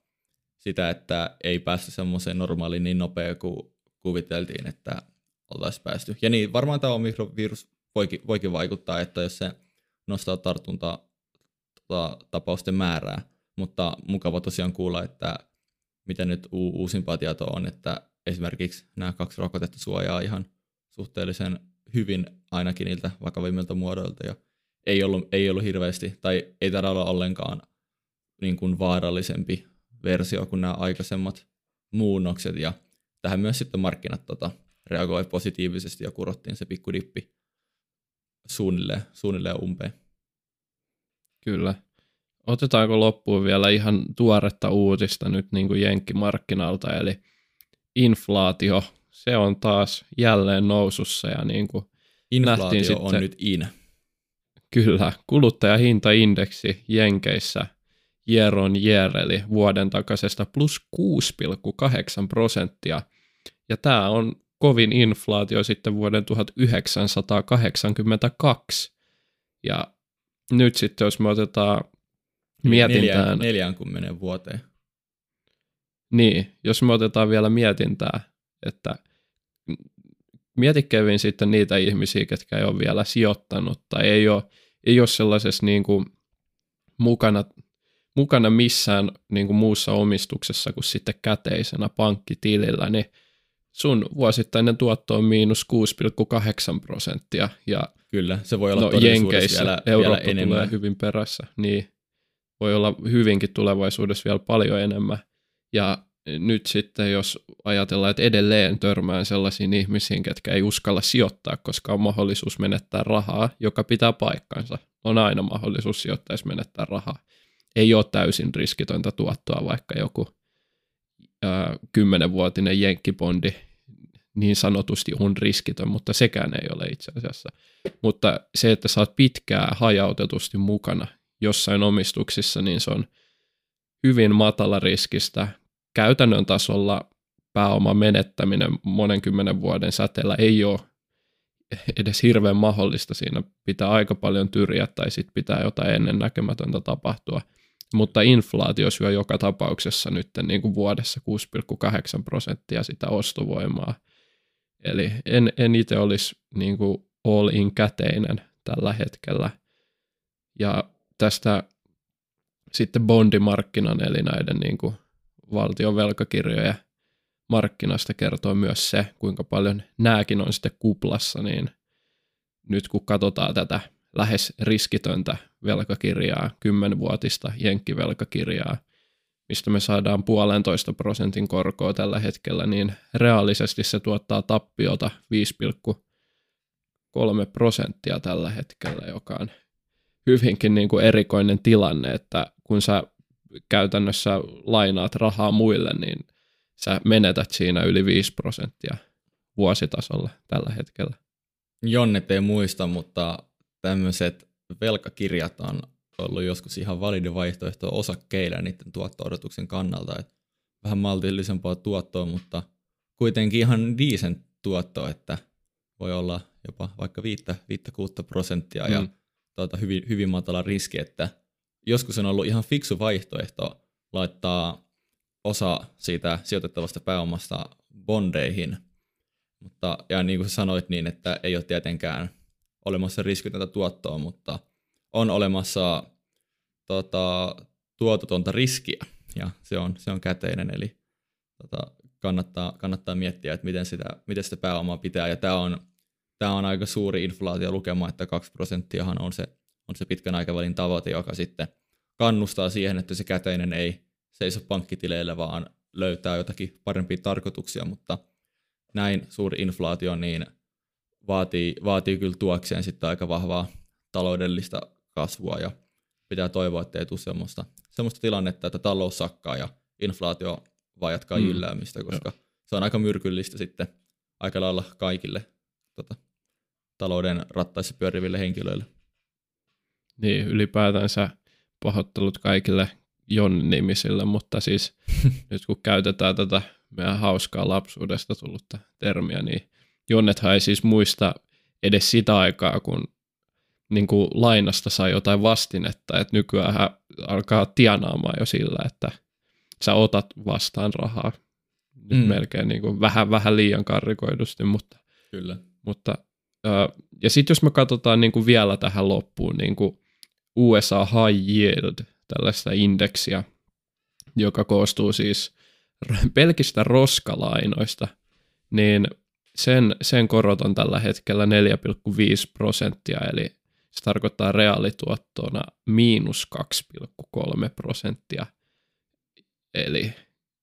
sitä, että ei päästä semmoiseen normaaliin niin nopea kuin kuviteltiin, että oltaisiin päästy. Ja niin, varmaan tämä omikrovirus voikin, voikin vaikuttaa, että jos se nostaa tartunta tota, tapausten määrää, mutta mukava tosiaan kuulla, että mitä nyt u- uusimpaa tietoa on, että esimerkiksi nämä kaksi rokotetta suojaa ihan suhteellisen hyvin ainakin niiltä vakavimmilta muodoilta. Ja ei ollut, ei ollut hirveästi tai ei tarvitse olla ollenkaan niin kuin vaarallisempi versio kuin nämä aikaisemmat muunnokset ja tähän myös sitten markkinat tota, reagoi positiivisesti ja kurottiin se pikkudippi suunnilleen, suunnilleen umpeen. Kyllä. Otetaanko loppuun vielä ihan tuoretta uutista nyt niin kuin jenkkimarkkinalta, eli inflaatio, se on taas jälleen nousussa ja niin kuin Inflaatio on sitten, nyt in. Kyllä, kuluttajahintaindeksi Jenkeissä year on year, eli vuoden takaisesta plus 6,8 prosenttia. Ja tämä on kovin inflaatio sitten vuoden 1982. Ja nyt sitten, jos me otetaan mietintään... 40 vuoteen. Niin, jos me otetaan vielä mietintää, että mieti Kevin sitten niitä ihmisiä, ketkä ei ole vielä sijoittanut tai ei ole, ei ole sellaisessa niin kuin mukana, mukana missään niin kuin muussa omistuksessa kuin sitten käteisenä pankkitilillä, niin sun vuosittainen tuotto on miinus 6,8 prosenttia ja Kyllä, se voi olla no, Jenkeissä vielä, Eurooppa vielä enemmän. tulee hyvin perässä, niin voi olla hyvinkin tulevaisuudessa vielä paljon enemmän. Ja nyt sitten, jos ajatellaan, että edelleen törmään sellaisiin ihmisiin, ketkä ei uskalla sijoittaa, koska on mahdollisuus menettää rahaa, joka pitää paikkansa. On aina mahdollisuus sijoittaa, jos menettää rahaa. Ei ole täysin riskitöntä tuottoa, vaikka joku kymmenenvuotinen jenkkibondi niin sanotusti on riskitön, mutta sekään ei ole itse asiassa. Mutta se, että saat pitkää hajautetusti mukana jossain omistuksissa, niin se on hyvin matala riskistä. Käytännön tasolla pääoman menettäminen monen kymmenen vuoden säteellä ei ole edes hirveän mahdollista. Siinä pitää aika paljon tyrjää tai sitten pitää jotain ennen näkemätöntä tapahtua. Mutta inflaatio syö joka tapauksessa nyt niin kuin vuodessa 6,8 prosenttia sitä ostovoimaa. Eli en, en itse olisi niin kuin all in käteinen tällä hetkellä. Ja tästä sitten bondimarkkinan, eli näiden niin kuin valtion velkakirjojen markkinasta kertoo myös se, kuinka paljon nämäkin on sitten kuplassa, niin nyt kun katsotaan tätä lähes riskitöntä velkakirjaa, kymmenvuotista jenkkivelkakirjaa, mistä me saadaan puolentoista prosentin korkoa tällä hetkellä, niin reaalisesti se tuottaa tappiota 5,3 prosenttia tällä hetkellä, joka on hyvinkin niin kuin erikoinen tilanne, että kun sä käytännössä lainaat rahaa muille, niin sä menetät siinä yli 5 prosenttia vuositasolla tällä hetkellä. Jonnet ei muista, mutta tämmöiset velkakirjat on ollut joskus ihan validi vaihtoehto osakkeille ja niiden tuotto-odotuksen kannalta. Et vähän maltillisempaa tuottoa, mutta kuitenkin ihan decent tuotto, että voi olla jopa vaikka 5-6 prosenttia mm. ja tuota, hyvin, hyvin matala riski, että joskus on ollut ihan fiksu vaihtoehto laittaa osa siitä sijoitettavasta pääomasta bondeihin, mutta ja niin kuin sanoit niin, että ei ole tietenkään olemassa riskitöntä tuottoa, mutta on olemassa tota, tuototonta riskiä. Ja se on, se on käteinen, eli tota, kannattaa, kannattaa miettiä, että miten sitä, miten sitä pääomaa pitää. Ja tämä on, tämä on aika suuri inflaatiolukema, että 2 prosenttiahan on se, on se pitkän aikavälin tavoite, joka sitten kannustaa siihen, että se käteinen ei seiso pankkitileillä, vaan löytää jotakin parempia tarkoituksia, mutta näin suuri inflaatio niin vaatii, vaatii kyllä tuokseen sitten aika vahvaa taloudellista kasvua ja pitää toivoa, että ei tule semmoista, semmoista tilannetta, että talous sakkaa ja inflaatio vaan jatkaa mm. jylläämistä, koska Joo. se on aika myrkyllistä sitten aika lailla kaikille tota, talouden rattaissa pyöriville henkilöille. Niin, ylipäätänsä pahoittelut kaikille Jon-nimisille, mutta siis [laughs] nyt kun käytetään tätä meidän hauskaa lapsuudesta tullutta termiä, niin Jonnethan ei siis muista edes sitä aikaa, kun niin kuin lainasta sai jotain vastinetta, että nykyään alkaa tienaamaan jo sillä, että sä otat vastaan rahaa. Nyt mm. melkein niin kuin vähän, vähän liian karrikoidusti, mutta, Kyllä. mutta ja sitten jos me katsotaan niin kuin vielä tähän loppuun niin kuin USA High Yield, tällaista indeksiä, joka koostuu siis pelkistä roskalainoista, niin sen, sen korot on tällä hetkellä 4,5 prosenttia, eli se tarkoittaa reaalituottona miinus 2,3 prosenttia. Eli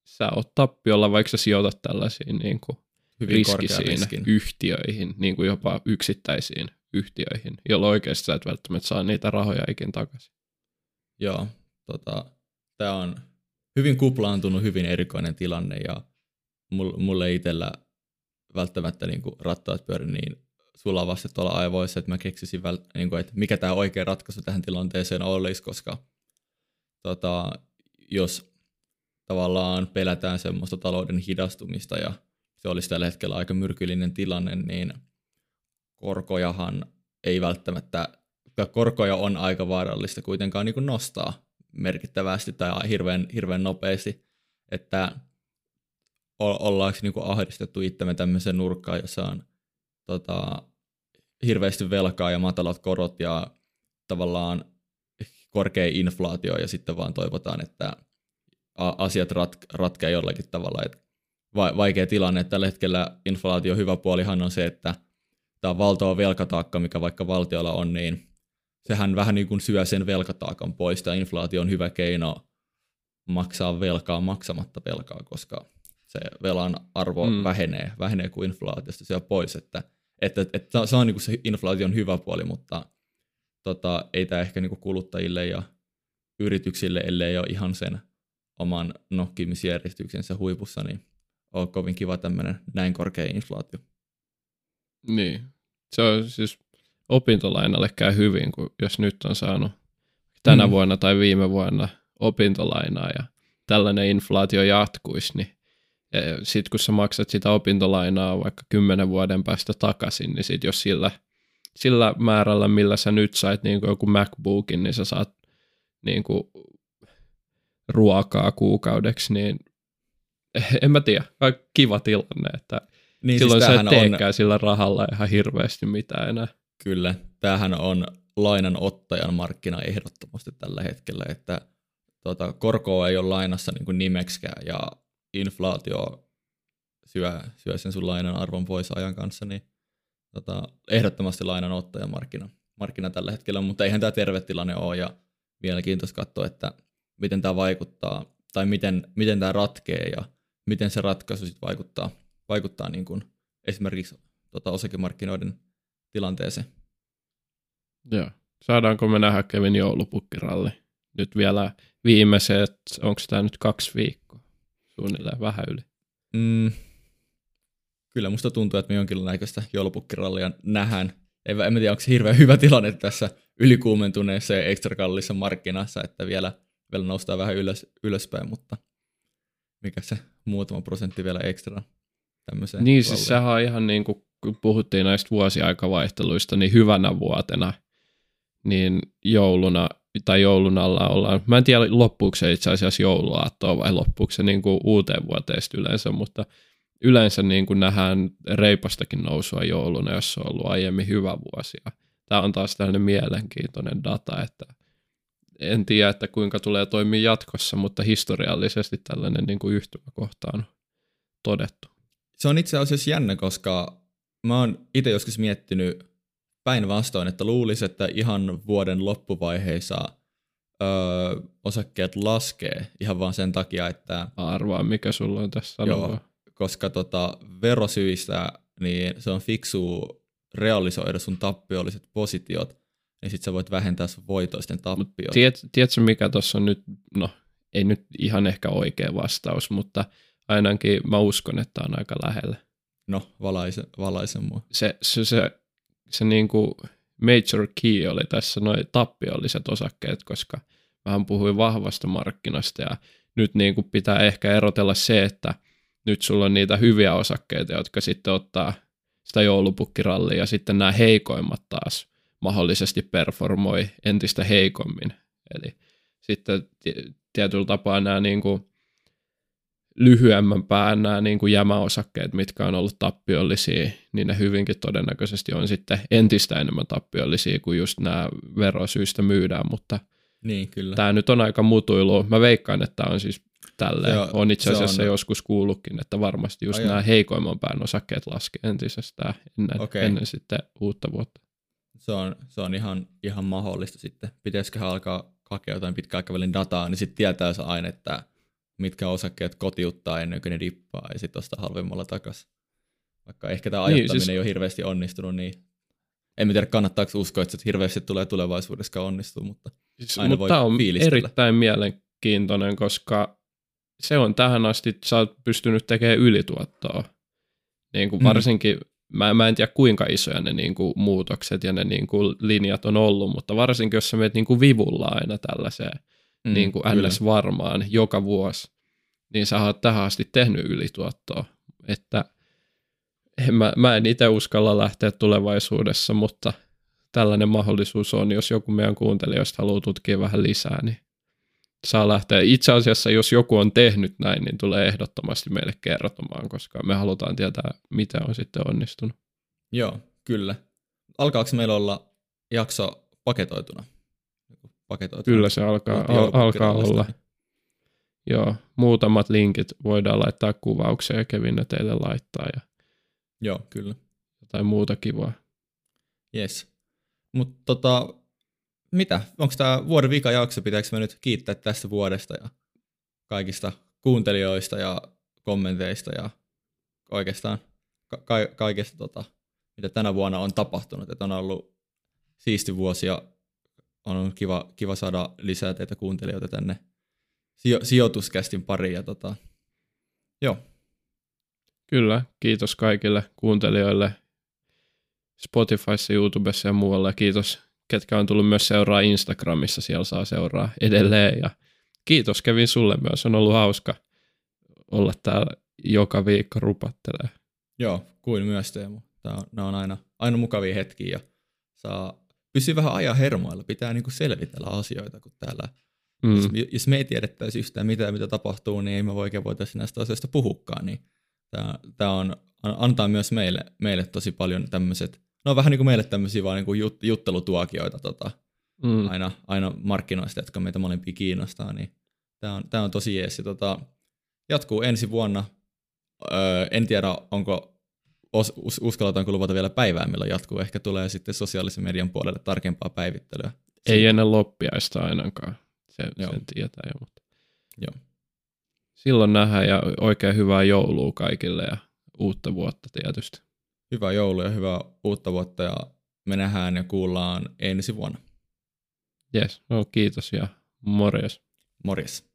sä oot tappiolla, vaikka sä sijoitat tällaisiin niin kuin Hyvin riskisiin yhtiöihin, niin kuin jopa yksittäisiin yhtiöihin, jolloin oikeasti sä et välttämättä saa niitä rahoja ikin takaisin. Joo, tota, tämä on hyvin kuplaantunut, hyvin erikoinen tilanne ja mulle itsellä välttämättä niin kuin rattaat pyöri niin sulavasti tuolla aivoissa, että mä keksisin, väl, niin kuin, että mikä tämä oikea ratkaisu tähän tilanteeseen olisi, koska tota, jos tavallaan pelätään semmoista talouden hidastumista ja se olisi tällä hetkellä aika myrkyllinen tilanne, niin korkojahan ei välttämättä, korkoja on aika vaarallista kuitenkaan niin kuin nostaa merkittävästi tai hirveän, hirveän nopeasti, että ollaanko niin kuin ahdistettu itsemme tämmöiseen nurkkaan, jossa on tota, hirveästi velkaa ja matalat korot ja tavallaan korkea inflaatio ja sitten vaan toivotaan, että asiat rat, ratkeaa jollakin tavalla. Et vaikea tilanne. Tällä hetkellä inflaatio hyvä puolihan on se, että tämä valtava velkataakka, mikä vaikka valtiolla on, niin sehän vähän niin kuin syö sen velkataakan pois. Tämä inflaatio on hyvä keino maksaa velkaa maksamatta velkaa, koska se velan arvo mm. vähenee, vähenee kuin inflaatiosta siellä pois, että, että, että se on niin kuin se inflaation hyvä puoli, mutta tota, ei tämä ehkä niin kuin kuluttajille ja yrityksille, ellei ole ihan sen oman nokkimisjärjestyksensä huipussa, niin on kovin kiva tämmöinen näin korkea inflaatio. Niin. Se on siis opintolainalle käy hyvin, kun jos nyt on saanut tänä mm. vuonna tai viime vuonna opintolainaa ja tällainen inflaatio jatkuisi, niin sitten kun sä maksat sitä opintolainaa vaikka kymmenen vuoden päästä takaisin, niin sit jos sillä, sillä määrällä, millä sä nyt sait niin joku MacBookin, niin sä saat niin kuin ruokaa kuukaudeksi, niin [laughs] en mä tiedä, kiva tilanne, että niin, silloin siis sä et teekään on... sillä rahalla ihan hirveästi mitään enää. Kyllä, tämähän on lainanottajan markkina ehdottomasti tällä hetkellä, että tota, korkoa ei ole lainassa niin kuin nimeksikään ja inflaatio syö, syö sen sun lainan arvon pois ajan kanssa, niin tota, ehdottomasti lainanottajan markkina, markkina tällä hetkellä, mutta eihän tämä terve tilanne ole ja mielenkiintoista katsoa, että miten tämä vaikuttaa tai miten, miten tämä ratkee ja miten se ratkaisu sit vaikuttaa, vaikuttaa niin kuin esimerkiksi tota, osakemarkkinoiden tilanteeseen. Joo. Saadaanko me nähdä Kevin joulupukkiralli? Nyt vielä viimeiset, onko tämä nyt kaksi viikkoa? Suunnilleen vähän yli. Mm, kyllä musta tuntuu, että me jonkinlaista joulupukkirallia nähdään. En, en tiedä, onko se hirveän hyvä tilanne tässä ylikuumentuneessa ja ekstra kallissa markkinassa, että vielä, vielä noustaa vähän ylös, ylöspäin, mutta mikä se muutama prosentti vielä ekstra tämmöiseen. Niin, siis sehän on ihan niin kuin, kun puhuttiin näistä vuosiaikavaihteluista, niin hyvänä vuotena, niin jouluna tai joulun alla ollaan. Mä en tiedä, loppuuko se itse asiassa jouluaattoa vai loppuuko se niin kuin uuteen vuoteen yleensä, mutta yleensä niin kuin nähdään reipastakin nousua jouluna, jos on ollut aiemmin hyvä vuosi. Tämä on taas tällainen mielenkiintoinen data, että en tiedä, että kuinka tulee toimia jatkossa, mutta historiallisesti tällainen niin kuin yhtymäkohta on todettu. Se on itse asiassa jännä, koska mä oon itse joskus miettinyt päinvastoin, että luulisi, että ihan vuoden loppuvaiheissa öö, osakkeet laskee ihan vaan sen takia, että... Arvaa, mikä sulla on tässä joo, koska tota, verosyistä niin se on fiksu realisoida sun tappiolliset positiot, niin sit sä voit vähentää sun voitoisten tappiot. Tiet, tiedätkö, mikä tuossa on nyt, no ei nyt ihan ehkä oikea vastaus, mutta ainakin mä uskon, että on aika lähellä. No, valaise, valaise mua. Se, se, se, se niin kuin major key oli tässä noin tappiolliset osakkeet, koska vähän puhuin vahvasta markkinasta ja nyt niin kuin pitää ehkä erotella se, että nyt sulla on niitä hyviä osakkeita, jotka sitten ottaa sitä joulupukkirallia ja sitten nämä heikoimmat taas mahdollisesti performoi entistä heikommin. Eli sitten tietyllä tapaa nämä niin kuin lyhyemmän pään nämä niin kuin jämäosakkeet, mitkä on ollut tappiollisia, niin ne hyvinkin todennäköisesti on sitten entistä enemmän tappiollisia kuin just nämä verosyistä myydään, mutta niin, kyllä. tämä nyt on aika mutuilu. Mä veikkaan, että tämä on siis tälleen. On, on itse asiassa on... joskus kuullutkin, että varmasti just Ai nämä heikoimman pään osakkeet laskee entisestään ennen, okay. ennen sitten uutta vuotta. Se on, se on ihan, ihan mahdollista sitten. Pitäisikö alkaa hakea jotain pitkäaikavälin dataa, niin sitten tietää se aina, että mitkä osakkeet kotiuttaa ennen kuin ne dippaa ja sitten ostaa halvemmalla takaisin. Vaikka ehkä tämä ajattaminen niin, siis... ei ole hirveästi onnistunut, niin en tiedä kannattaako uskoa, että se hirveästi tulee tulevaisuudessa onnistua, mutta siis, aina mutta voi on fiilistellä. erittäin mielenkiintoinen, koska se on tähän asti, sä oot pystynyt tekemään ylituottoa. Niin kuin mm. varsinkin, mm. mä, mä en tiedä kuinka isoja ne niin kuin muutokset ja ne niin kuin linjat on ollut, mutta varsinkin jos sä menet niin kuin vivulla aina tällaiseen, mm, niin kuin ns. varmaan joka vuosi, niin sä oot tähän asti tehnyt ylituottoa. Että en, mä, mä en itse uskalla lähteä tulevaisuudessa, mutta tällainen mahdollisuus on, jos joku meidän kuuntelijoista haluaa tutkia vähän lisää, niin saa lähteä. Itse asiassa, jos joku on tehnyt näin, niin tulee ehdottomasti meille kertomaan, koska me halutaan tietää, mitä on sitten onnistunut. Joo, kyllä. Alkaako meillä olla jakso paketoituna? Paketoitu. Kyllä se alkaa, al- alkaa olla. Joo, muutamat linkit voidaan laittaa kuvaukseen ja Kevin ne teille laittaa. Ja Joo, kyllä. Jotain muuta kivaa. Yes. Mutta tota, mitä? Onko tämä vuoden vika jakso? Pitääkö me nyt kiittää tästä vuodesta? Ja kaikista kuuntelijoista ja kommenteista ja oikeastaan ka- kaikesta, tota, mitä tänä vuonna on tapahtunut. Että on ollut siisti vuosi ja on ollut kiva, kiva saada lisää teitä kuuntelijoita tänne sijo- sijoituskästin pariin. Ja tota, joo. Kyllä, kiitos kaikille kuuntelijoille Spotifyssa, YouTubessa ja muualla. Kiitos, ketkä on tullut myös seuraa Instagramissa, siellä saa seuraa edelleen. Ja kiitos Kevin sulle myös, on ollut hauska olla täällä joka viikko rupattelee. Joo, kuin myös Teemu. Tämä on, nämä on aina, aina mukavia hetkiä ja saa pysyä vähän ajan hermoilla. Pitää niinku selvitellä asioita, kun täällä Mm. Jos, jos me ei tiedettäisi yhtään mitään, mitä tapahtuu, niin ei me oikein voitaisiin näistä asioista puhukaan. Niin tämä, tämä on, antaa myös meille, meille tosi paljon tämmöiset, no vähän niin kuin meille tämmöisiä vaan niin kuin jut, juttelutuokioita tota, mm. aina, aina markkinoista, jotka meitä molempia kiinnostaa. Niin tämä, on, tämä on tosi jees. Ja, tota, jatkuu ensi vuonna. Öö, en tiedä, onko us, uskalletaanko luvata vielä päivää, milloin jatkuu. Ehkä tulee sitten sosiaalisen median puolelle tarkempaa päivittelyä. Ei ennen loppiaista ainakaan. Sen, Joo. sen tietää jo. Mutta. Joo. Silloin nähdään ja oikein hyvää joulua kaikille ja uutta vuotta tietysti. Hyvää joulua ja hyvää uutta vuotta ja me nähdään ja kuullaan ensi vuonna. Yes, no kiitos ja morjes. Morjes.